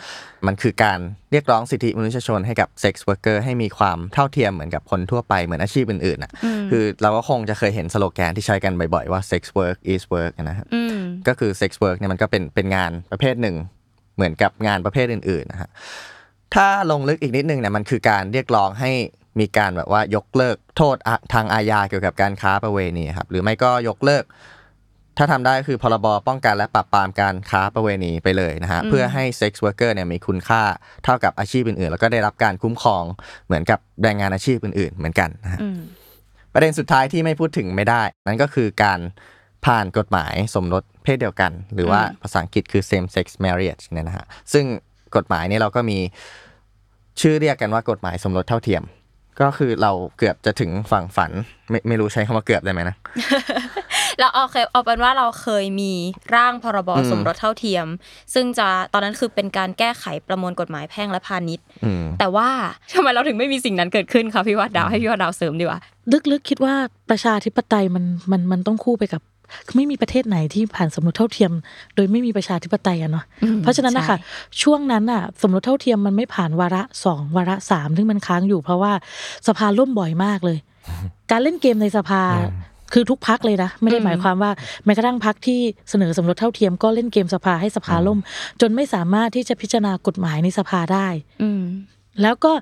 มันคือการเรียกร้องสิทธิมนุษยชนให้กับ sex worker ให้มีความเท่าเทียมเหมือนกับคนทั่วไปเหมือนอาชีพอื่นๆอะคือเราก็คงจะเคยเห็นสโลแกนที่ใช้กันบ่อยๆว่า sex work is work นะฮะอืมก็คือ sex work เนี่ยมันก็เป็นเป็นงานประเภทหนึ่ง เหมือนกับงานประเภทอื่นๆนะฮะถ้าลงลึกอีกนิดนึงเนี่ยมันคือการเรียกร้องให้ มีการแบบว่ายกเลิกโทษอะทางอาญาเกี่ยวกับการค้าประเวณีครับหรือไม่ก็ยกเลิก ถ้าทำได้คือพรบป้องกันและปราบปรามการค้าประเวณีไปเลยนะฮะเพื่อให้ sex worker เนี่ยมีคุณค่าเท่ากับอาชีพอื่นๆ แล้วก็ได้รับการคุ้มครองเหมือนกับแรงงานอาชีพอื่นๆ เหมือนกันนะฮะอืมประเด็นสุดท้ายที่ไม่พูดถึงไม่ได้ นั่นก็คือการผ่านกฎหมายสมรสเพศเดียวกัน หรือว่าอืมภาษาอังกฤษคือ same sex marriage เนี่ยนะฮะซึ่งกฎหมายนี้เราก็มีชื่อเรียกกันว่ากฎหมายสมรสเท่าเทียม ก็คือเราเกือบจะถึงฝั่งฝัน ไม่ไม่รู้ใช้คำว่าเกือบได้ไหมนะแล้วเอาเคยเอาเป็นว่าเราเคยมีร่างพรบอืมสมรสเท่าเทียม ซึ่งจะตอนนั้นคือเป็นการแก้ไขประมวลกฎหมายแพ่งและพาณิชย์อืมแต่ว่าทำไมเราถึงไม่มีสิ่งนั้นเกิดขึ้นคะพี่วัดดาวให้พี่วัดดาวเสริมดีกว่าลึกๆคิดว่าประชาธิปไตยมันมันมันต้องคู่ไปกับ ไม่มีประเทศไหนที่ผ่านสมรสเท่าเทียม โดยไม่มีประชาธิปไตยอะเนาะอืมเพราะฉะนั้นนะคะใช่ช่วงนั้นอะสมรสเท่าเทียมมันไม่ผ่านวาระสองวาระสามซึ่งมันค้างอยู่ เพราะว่าสภาล่มบ่อยมากเลย การเล่นเกมในสภาคือทุกพักเลยนะไม่ได้หมายความว่าแม้กระทั่งพักที่เสนอสมรสเท่าเทียมก็เล่นเกมสภาให้สภาล่ม จนไม่สามารถที่จะพิจารณากฎหมายในสภาได้อืม แล้วก็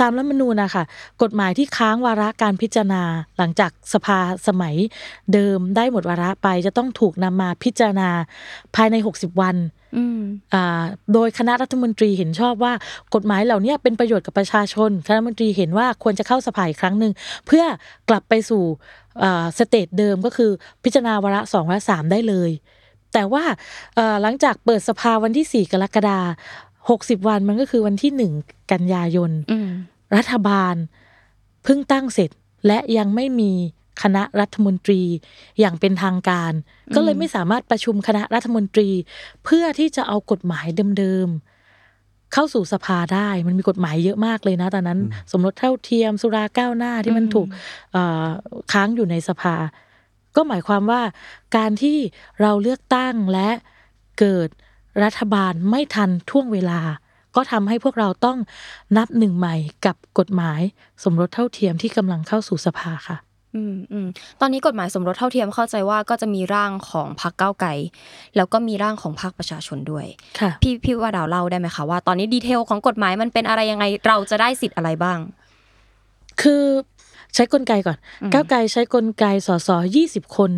ตามรัฐธรรมนูญนะคะกฎหมายที่ค้างวาระการพิจารณา หลังจากสภาสมัยเดิมได้หมดวาระไปจะต้องถูกนำมาพิจารณาภายใน 60 วันอืมอ่าโดยคณะรัฐมนตรีเห็นชอบว่ากฎหมายเหล่านี้เป็นประโยชน์กับประชาชน คณะรัฐมนตรีเห็นว่าควรจะเข้าสภาอีกครั้งหนึ่งเพื่อกลับไปสู่สเตจเดิมก็คือพิจารณาวาระสองวาระสามได้เลย แต่ว่าเอ่อหลังจากเปิดสภาวันที่ 4 กรกฎาค ม60วันมันก็คือวันที่1กันยายนอืมรัฐบาลเพิ่งตั้งเสร็จและยังไม่มีคณะรัฐมนตรีอย่างเป็นทางการ ก็เลยไม่สามารถประชุมคณะรัฐมนตรี เพื่อที่จะเอากฎหมายเดิมๆ เข้าสู่สภาได้มันมีกฎหมายเยอะมากเลยนะตอนนั้น สมรสเท่าเทียมสุราก้าวหน้าที่มันถูกเอ่อค้างอยู่ในสภา ก็หมายความว่าการที่เราเลือกตั้งและเกิด รัฐบาลไม่ทันท่วงเวลา ก็ทำให้พวกเราต้องนับหนึ่งใหม่กับกฎหมายสมรสเท่าเทียมที่กำลังเข้าสู่สภาค่ะอืมอืมตอนนี้กฎหมายสมรสเท่าเทียมเข้าใจว่าก็จะมีร่างของพรรคก้าวไกลแล้วก็มีร่างของภาคประชาชนด้วยค่ะพี่พี่ว่าดาวเล่าได้ไหมคะว่าตอนนี้ดีเทลของกฎหมายมันเป็นอะไรยังไงเราจะได้สิทธิ์อะไรบ้าง คือใช้กลไกก่อนอืมก้าวไกลใช้กลไกสสยี่สิบคน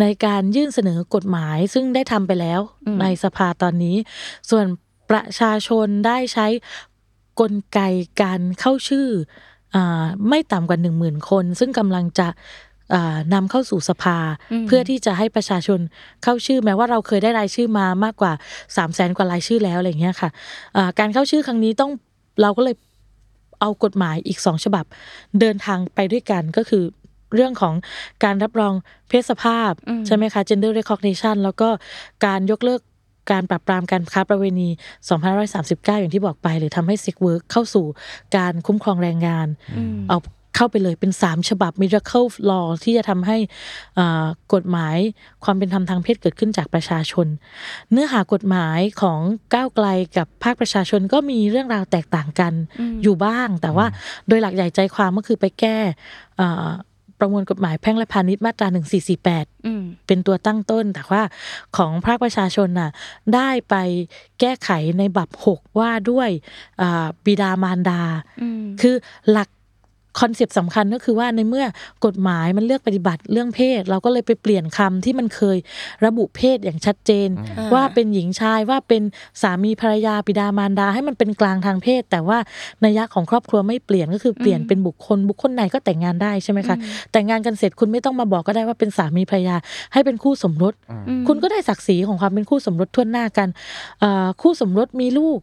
ในการยื่นเสนอกฎหมายซึ่งได้ทำไปแล้วในสภาตอนนี้ ส่วนประชาชนได้ใช้กลไกการเข้าชื่ออาไม่ต่ำกว่าหนึ่งหมื่นคน ซึ่งกำลังจะอ่านำเข้าสู่สภาเพื่อที่จะให้ประชาชนเข้าชื่อแม้ว่าเราเคยได้รายชื่อมามากกว่า3ามแสนกว่ารายชื่อแล้วอะไรอย่างเงี้ยค่ะอ่าการเข้าชื่อครั้งนี้ต้องเราก็เลยเอากฎหมายอีกสองฉบับ เดินทางไปด้วยกันก็คือ เรื่องของการรับรองเพศสภาพอืมใช่ไหมคะ gender recognition แล้วก็การยกเลิกการปราบปรามการค้าประเวณี 2539 อย่างที่บอกไป หรือทำให้ sex work เข้าสู่การคุ้มครองแรงงาน เอาเข้าไปเลยเป็น 3 ฉบับ miracle law ที่จะทำให้อ่ากฎหมายความเป็นธรรมทางเพศเกิดขึ้นจากประชาชน เนื้อหากฎหมายของก้าวไกลกับภาคประชาชนก็มีเรื่องราวแตกต่างกันอยู่บ้าง แต่ว่าโดยหลักใหญ่ใจความก็คือไปแก้อ่า ประมวลกฎหมายแพ่งและพาณิชย์มาตรา 1448อืมเป็นตัวตั้งต้น แต่ว่าของภาคประชาชนน่ะได้ไปแก้ไขในบับหกว่าด้วยอ่าบิดามารดาอืมคือหลัก concept สำคัญก็คือว่าในเมื่อกฎหมายมันเลือกปฏิบัติเรื่องเพศ เราก็เลยไปเปลี่ยนคำที่มันเคยระบุเพศอย่างชัดเจนอ่าว่าเป็นหญิงชายว่าเป็นสามีภรรยาบิดามารดา ให้มันเป็นกลางทางเพศ แต่ว่านัยยะของครอบครัวไม่เปลี่ยนก็คือเปลี่ยนเป็นบุคคล บุคคลไหนก็แต่งงานได้ใช่ไหมคะแต่งงานกันเสร็จคุณไม่ต้องมาบอกก็ได้ว่าเป็นสามีภรรยาให้เป็นคู่สมรส คุณก็ได้ศักดิ์ศรีของความเป็นคู่สมรสทั่วหน้ากันเอ่อคู่สมรสมีลูก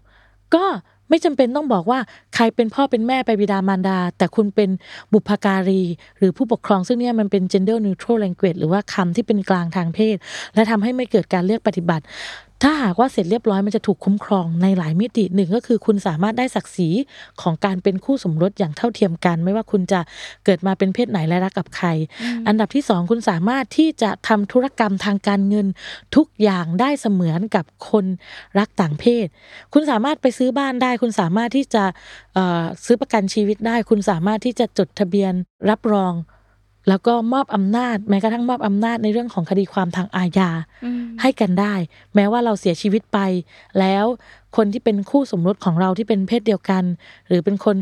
ก็ ไม่จำเป็นต้องบอกว่าใครเป็นพ่อเป็นแม่ไปบิดามารดา แต่คุณเป็นบุพการี หรือผู้ปกครองซึ่งเนี่ยมันเป็น gender neutral language หรือว่าคำที่เป็นกลางทางเพศ และทำให้ไม่เกิดการเลือกปฏิบัติ ถ้าหากว่าเสร็จเรียบร้อยมันจะถูกคุ้มครองในหลายมิติหนึ่งก็คือคุณสามารถได้ศักดิ์ศรีของการเป็นคู่สมรสอย่างเท่าเทียมกัน ไม่ว่าคุณจะเกิดมาเป็นเพศไหนและรักกับใคร อันดับที่สองคุณสามารถที่จะทำธุรกรรมทางการเงินทุกอย่างได้เสมือนกับคนรักต่างเพศ คุณสามารถไปซื้อบ้านได้ คุณสามารถที่จะซื้อประกันชีวิตได้ คุณสามารถที่จะจดทะเบียนรับรอง แล้วก็มอบอำนาจ แม้กระทั่งมอบอำนาจในเรื่องของคดีความทางอาญาอืมให้กันได้ แม้ว่าเราเสียชีวิตไป แล้วคนที่เป็นคู่สมรสของเราที่เป็นเพศเดียวกัน หรือเป็นคน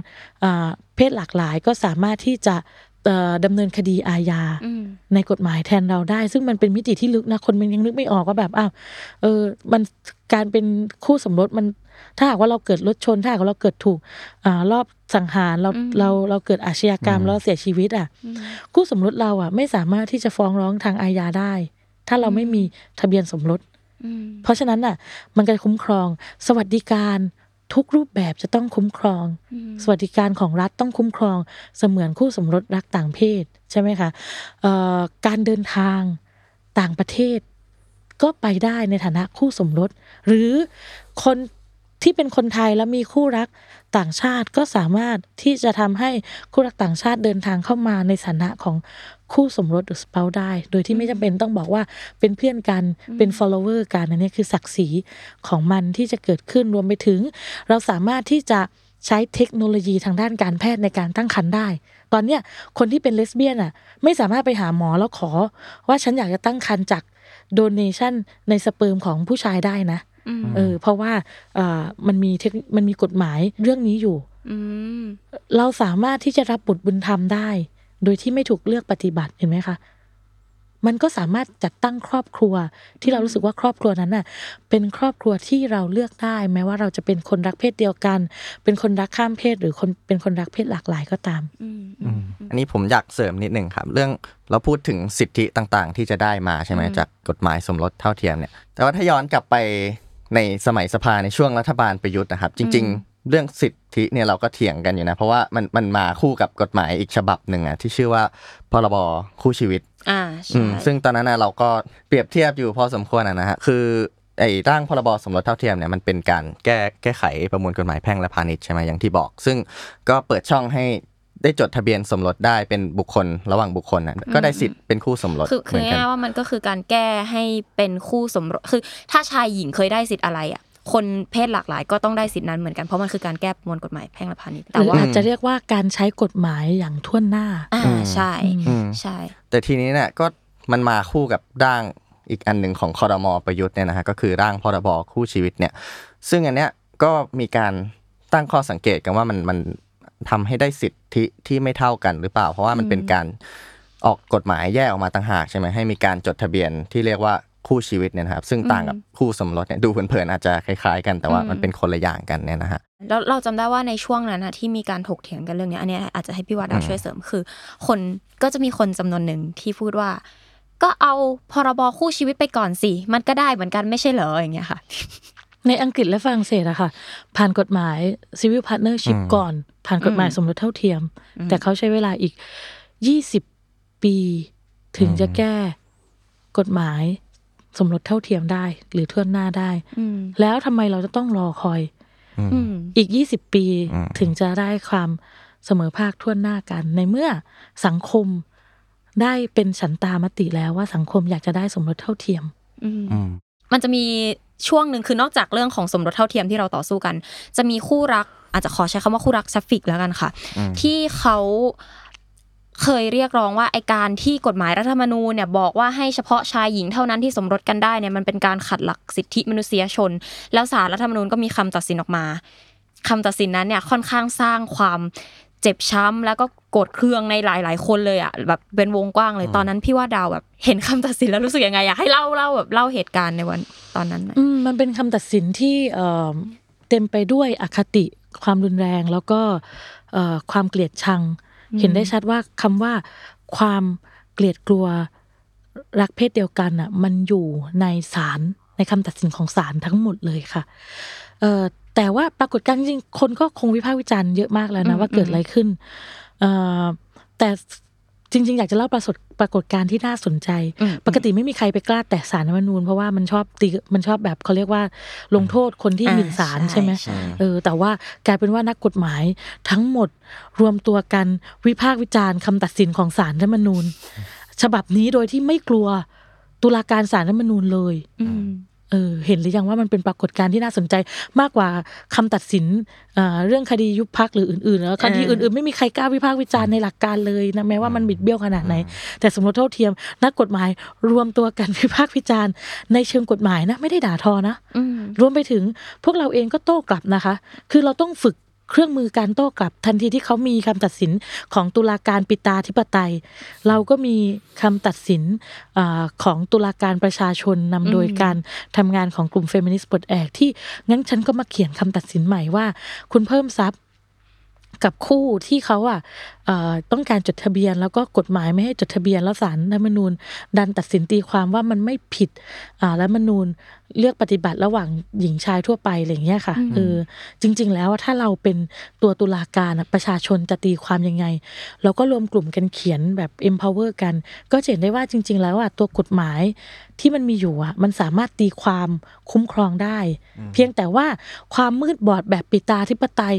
อ่าเพศหลากหลายก็สามารถที่จะเอ่อ ดำเนินคดีอาญาอืมในกฎหมายแทนเราได้ ซึ่งมันเป็นมิติที่ลึกนะ คนมันยังนึกไม่ออกว่าแบบอ้าวเออมันการเป็นคู่สมรสมันถ้าหากว่าเราเกิดรถชน ถ้าหากว่าเราเกิดถูกอ่ารอบสังหารเราอืมเราเราเกิดอาชญากรรมอืมแล้วเสียชีวิต อะอืมคู่สมรสเราอะ ไม่สามารถที่จะฟ้องร้องทางอาญาได้ ถ้าเราไม่มีทะเบียนสมรสอืมเพราะฉะนั้นน่ะ มันก็จะคุ้มครอง สวัสดิการ ทุกรูปแบบจะต้องคุ้มครองอืมสวัสดิการของรัฐต้องคุ้มครอง เสมือนคู่สมรสรักต่างเพศใช่ไหมคะเอ่อการเดินทางต่างประเทศ ก็ไปได้ในฐานะคู่สมรส หรือคน ที่เป็นคนไทยแล้วมีคู่รักต่างชาติก็สามารถที่จะทำให้คู่รักต่างชาติเดินทางเข้ามาในฐานะของคู่สมรสหรือ spouse ได้ โดยที่ไม่จำเป็นต้องบอกว่าเป็นเพื่อนกันเป็น follower กันอันนี้คือศักดิ์ศรีของมันที่จะเกิดขึ้นรวมไปถึง เราสามารถที่จะใช้เทคโนโลยีทางด้านการแพทย์ในการตั้งครรภ์ได้ ตอนเนี้ยคนที่เป็นเลสเบี้ยนอะไม่สามารถไปหาหมอแล้วขอ ว่าฉันอยากจะตั้งครรภ์จากโดเนชันในสเปิร์มของผู้ชายได้นะอืม เออ เพราะว่าเอ่อมันมีเทคมันมีกฎหมายเรื่องนี้อยู่อืมเราสามารถที่จะรับบุตรบุญธรรมได้ โดยที่ไม่ถูกเลือกปฏิบัติเห็นไหมคะมันก็สามารถจัดตั้งครอบครัว ที่เรารู้สึกว่าครอบครัวนั้นน่ะ เป็นครอบครัวที่เราเลือกได้ แม้ว่าเราจะเป็นคนรักเพศเดียวกัน เป็นคนรักข้ามเพศ หรือคนเป็นคนรักเพศหลากหลายก็ตามอืมอืมอันนี้ผมอยากเสริมนิดหนึ่งครับ เรื่องเราพูดถึงสิทธิต่างๆ ที่จะได้มาใช่ไหมอืมจากกฎหมายสมรสเท่าเทียมเนี่ย แต่ว่าถ้าย้อนกลับไป ในสมัยสภาในช่วงรัฐบาลประยุทธ์นะครับ จริง ๆ เรื่องสิทธิเนี่ยเราก็เถียงกันอยู่นะ เพราะว่ามันมันมาคู่กับกฎหมายอีกฉบับหนึ่งอะที่ชื่อว่าพรบคู่ชีวิตอ่าอืใช่มซึ่งตอนนั้นนะเราก็เปรียบเทียบอยู่พอสมควรอะนะฮะคือไอ้ร่างพรบสมรสเท่าเทียมเนี่ยมันเป็นการแก้แก้ไขประมวลกฎหมายแพ่งและพาณิชย์ใช่ไหมอย่างที่บอก ซึ่งก็เปิดช่องให้ ได้จดทะเบียนสมรสได้เป็นบุคคลระหว่างบุคคลนะก็ได้สิทธิ์เป็นคู่สมรสคือเหคือมือนกันง่ายๆว่ามันก็คือการแก้ให้เป็นคู่สมรสคือ ถ้าชายหญิงเคยได้สิทธิ์อะไรอะคนเพศหลากหลายก็ต้องได้สิทธินั้นเหมือนกันเพราะมันคือการแก้ประมวลกฎหมายแพ่งและพาณิชย์หแต่รือว่าอาจจะเรียกว่าการใช้กฎหมายอย่างท่วนหน้าอ่าใช่อืมใช่ แต่ทีนี้เนี่ยก็มันมาคู่กับร่างอีกอันหนึ่งของคอรมอประยุทธ์เนี่ยนะฮะก็คือร่างพรบคู่ชีวิตเนี่ย ซึ่งอันเนี้ยก็มีการตั้งข้อสังเกตกันว่ามันมัน ทำให้ได้สิทธิที่ไม่เท่ากันหรือเปล่า เพราะว่ามันเป็นการออกกฎหมายแยกออกมาต่างหากใช่ไหมให้มีการจดทะเบียนที่เรียกว่าคู่ชีวิตเนี่ยนะครับ ซึ่งต่างกับคู่สมรสเนี่ยดูเผินๆอาจจะคล้ายๆ กันแต่ว่ามันเป็นคนละอย่างกันเนี่ยนะฮะแล้วเราจำได้ว่าในช่วงนั้นนะที่มีการถกเถียงกันเรื่องเนี้ยอันเนี้ยอาจจะให้พี่วัดดาวช่วยเสริมคือ คนก็จะมีคนจำนวนหนึ่งที่พูดว่า ก็เอาพรบคู่ชีวิตไปก่อนสิมันก็ได้เหมือนกันไม่ใช่เหรออย่างเงี้ยค่ะ ในอังกฤษและฝรั่งเศสอะค่ะ ผ่านกฎหมาย civil partnership อืมก่อน ผ่านกฎหมายอืมสมรสเท่าเทียมอืมแต่เขาใช้เวลาอีก20ปีถึงจะแก้กฎหมายสมรสเท่าเทียมได้ หรือถ้วนหน้าได้อืมแล้วทำไมเราจะต้องรอคอยอืมอีก20ปีอืมถึงจะได้ความเสมอภาคถ้วนหน้ากัน ในเมื่อสังคมได้เป็นฉันทามติแล้วว่าสังคมอยากจะได้สมรสเท่าเทียมอืมอืมมันจะมีช่วงหนึ่งคือนอกจากเรื่องของสมรสเท่าเทียมที่เราต่อสู้กัน จะมีคู่รัก อาจจะขอใช้คำว่าคู่รัก sapphic แล้วกันค่ะอืมที่เขาเคยเรียกร้องว่าไอการที่กฎหมายรัฐธรรมนูญเนี่ยบอกว่าให้เฉพาะชายหญิงเท่านั้นที่สมรสกันได้เนี่ยมันเป็นการขัดหลักสิทธิมนุษยชน แล้วศาลรัฐธรรมนูญก็มีคำตัดสินออกมาคำตัดสินนั้นเนี่ยค่อนข้างสร้างความเจ็บช้ำแล้วก็โกรธเคืองในหลาย ๆ คนเลยอะแบบเป็นวงกว้างเลยตอนนั้นพี่ว่าดาวแบบ เห็นคำตัดสินแล้วรู้สึกยังไงอยากให้เล่าเล่าแบบเล่าเหตุการณ์ในวันตอนนั้นหน่อยอืมมันเป็นคำตัดสินที่เอ่อเต็มไปด้วยอคติ ความรุนแรงแล้วก็เอ่อความเกลียดชัง เห็นได้ชัดว่าคำว่าความเกลียดกลัวรักเพศเดียวกันอะมันอยู่ในศาลในคำตัดสินของศาลทั้งหมดเลยค่ะเอ่อแต่ว่าปรากฏการณ์จริงๆคนก็คงวิพากษ์วิจารณ์เยอะมากแล้วอืนะมว่าเกิดอะไรขึ้นเอ่อแต่ จริง ๆ อยากจะเล่าปรากฏปรากฏการณ์ที่น่าสนใจอืมปกติไม่มีใครไปกล้าแตะสารรัฐธรรมนูญเพราะว่ามันชอบตีมันชอบแบบเขาเรียกว่าลงโทษคนที่อ่าหมิ่นศาลใช่ใช่ไหมใช่เออแต่ว่ากลายเป็นว่านักกฎหมายทั้งหมดรวมตัวกันวิพากษ์วิจารณ์คำตัดสินของศาลรัฐธรรมนูญ ฉบับนี้โดยที่ไม่กลัวตุลาการศาลรัฐธรรมนูญเลยอืม เออเห็นหรือยังว่ามันเป็นปรากฏการณ์ที่น่าสนใจมากกว่าคำตัดสินเอ่อเรื่องคดียุบพักหรืออื่นๆแล้วคดีอ่าอื่นๆ ไม่มีใครกล้าวิพากษ์วิจารณ์ในหลักการเลยนะแม้ว่ามันบิดเบี้ยวขนาดไหน แต่สมรสเท่าเทียม นักกฎหมายรวมตัวกันวิพากษ์วิจารณ์ในเชิงกฎหมายนะไม่ได้ด่าทอนะอืมรวมไปถึงพวกเราเองก็โต้กลับนะคะ คือเราต้องฝึก เครื่องมือการโต้กลับทันทีที่เขามีคำตัดสินของตุลาการปิตาธิปไตย เราก็มีคำตัดสินอของตุลาการประชาชนนำโดยการทำงานของกลุ่มเฟมินิสต์ปลดแอกที่งั้นฉันก็มาเขียนคำตัดสินใหม่ว่า คุณเพิ่มทรัพย์กับคู่ที่เขาอะ ต้องการจดทะเบียน แล้วก็กฎหมายไม่ให้จดทะเบียนแล้วศาลรัฐธรรมนูญ ดันตัดสินตีความว่ามันไม่ผิดอ่ารัฐธรรมนูญเลือกปฏิบัติระหว่างหญิงชายทั่วไปอะไรอย่างเงี้ยค่ะอืมเออจริง ๆ แล้วถ้าเราเป็นตัวตุลาการอะประชาชนจะตีความยังไง เราก็รวมกลุ่มกันเขียนแบบ empower กัน ก็จะเห็นได้ว่าจริง ๆ แล้วอะตัวกฎหมายที่มันมีอยู่อะมันสามารถตีความคุ้มครองได้ เพียงแต่ว่าความมืดบอดแบบปิตาธิปไตย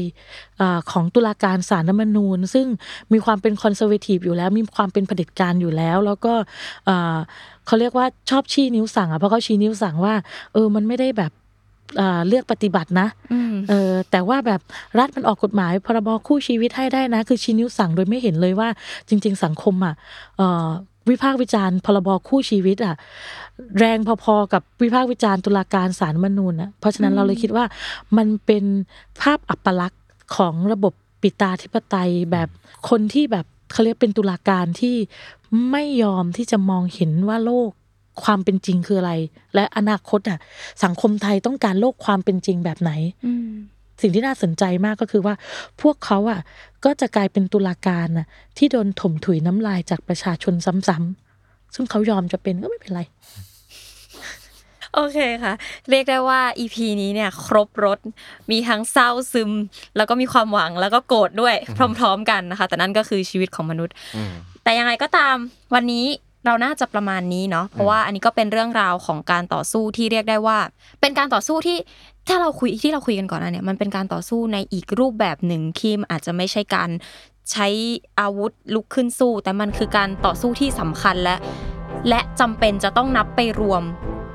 อาของตุลาการศาลรัฐธรรมนูญ ซึ่งมีความเป็นคอนเซอร์เวทีฟอยู่แล้ว มีความเป็นเผด็จการอยู่แล้ว แล้วก็อ่าเขาเรียกว่าชอบชี้นิ้วสั่งอะเพราะเขาชี้นิ้วสั่งว่า เออมันไม่ได้แบบอ่าเลือกปฏิบัตินะอืมเออแต่ว่าแบบรัฐมันออกกฎหมายพรบคู่ชีวิตให้ได้นะ คือชี้นิ้วสั่งโดยไม่เห็นเลยว่า จริง ๆ สังคมอะเอ่อวิพากษ์วิจารณ์พรบคู่ชีวิตอะแรงพอๆกับวิพากษ์วิจารณ์ตุลาการศาลรัฐธรรมนูญอะเพราะฉะนั้นเราเลยคิดว่ามันเป็นภาพอัปลักษณ์ของระบบ ปิตาธิปไตยแบบคนที่แบบเขาเรียกเป็นตุลาการที่ไม่ยอมที่จะมองเห็นว่าโลกความเป็นจริงคืออะไร และอนาคตอะ สังคมไทยต้องการโลกความเป็นจริงแบบไหนสิ่งที่น่าสนใจมากก็คือว่า พวกเขาอะ ก็จะกลายเป็นตุลาการน่ะ ที่โดนถมถุยน้ำลายจากประชาชนซ้ำๆซึ่งเขายอมจะเป็นก็ไม่เป็นไร โอเคค่ะ เรียกได้ว่า EP นี้เนี่ยครบรถมีทั้งเศร้าซึม แล้วก็มีความหวังแล้วก็โกรธด้วยพร้อม ๆ กันนะคะ แต่นั่นก็คือชีวิตของมนุษย์อืมแต่ยังไงก็ตามวันนี้เราน่าจะประมาณนี้เนาะเพราะว่าอันนี้ก็เป็นเรื่องราวของการต่อสู้ที่เรียกได้ว่า เป็นการต่อสู้ที่ถ้าเราคุยที่เราคุยกันก่อนหนะเนี่ยมันเป็นการต่อสู้ในอีกรูปแบบหนึ่งที่มันอาจจะไม่ใช่การใช้อาวุธลุกขึ้นสู้ แต่มันคือการต่อสู้ที่สำคัญและ และจำเป็นจะต้องนับไปรวม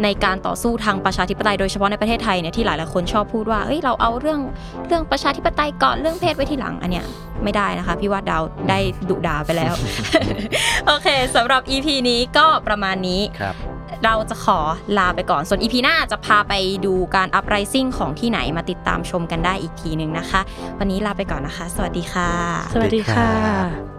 ในการต่อสู้ทางประชาธิปไตยโดยเฉพาะในประเทศไทยเนี่ยที่หลายๆคนชอบพูดว่าเอ้ยเราเอาเรื่องเรื่องประชาธิปไตยก่อนเรื่องเพศไว้ทีหลังอันเนี้ยไม่ได้นะคะพี่ว่าดาวได้ดุด่าไปแล้ว โอเคสำหรับ EP นี้ก็ประมาณนี้ครับเราจะขอลาไปก่อน ส่วน EP หน้าจะพาไปดูการอัพไรซิ่งของที่ไหนมาติดตามชมกันได้อีกทีหนึ่งนะคะ วันนี้ลาไปก่อนนะคะ สวัสดีค่ะ สวัสดีค่ะสวัสดีครับ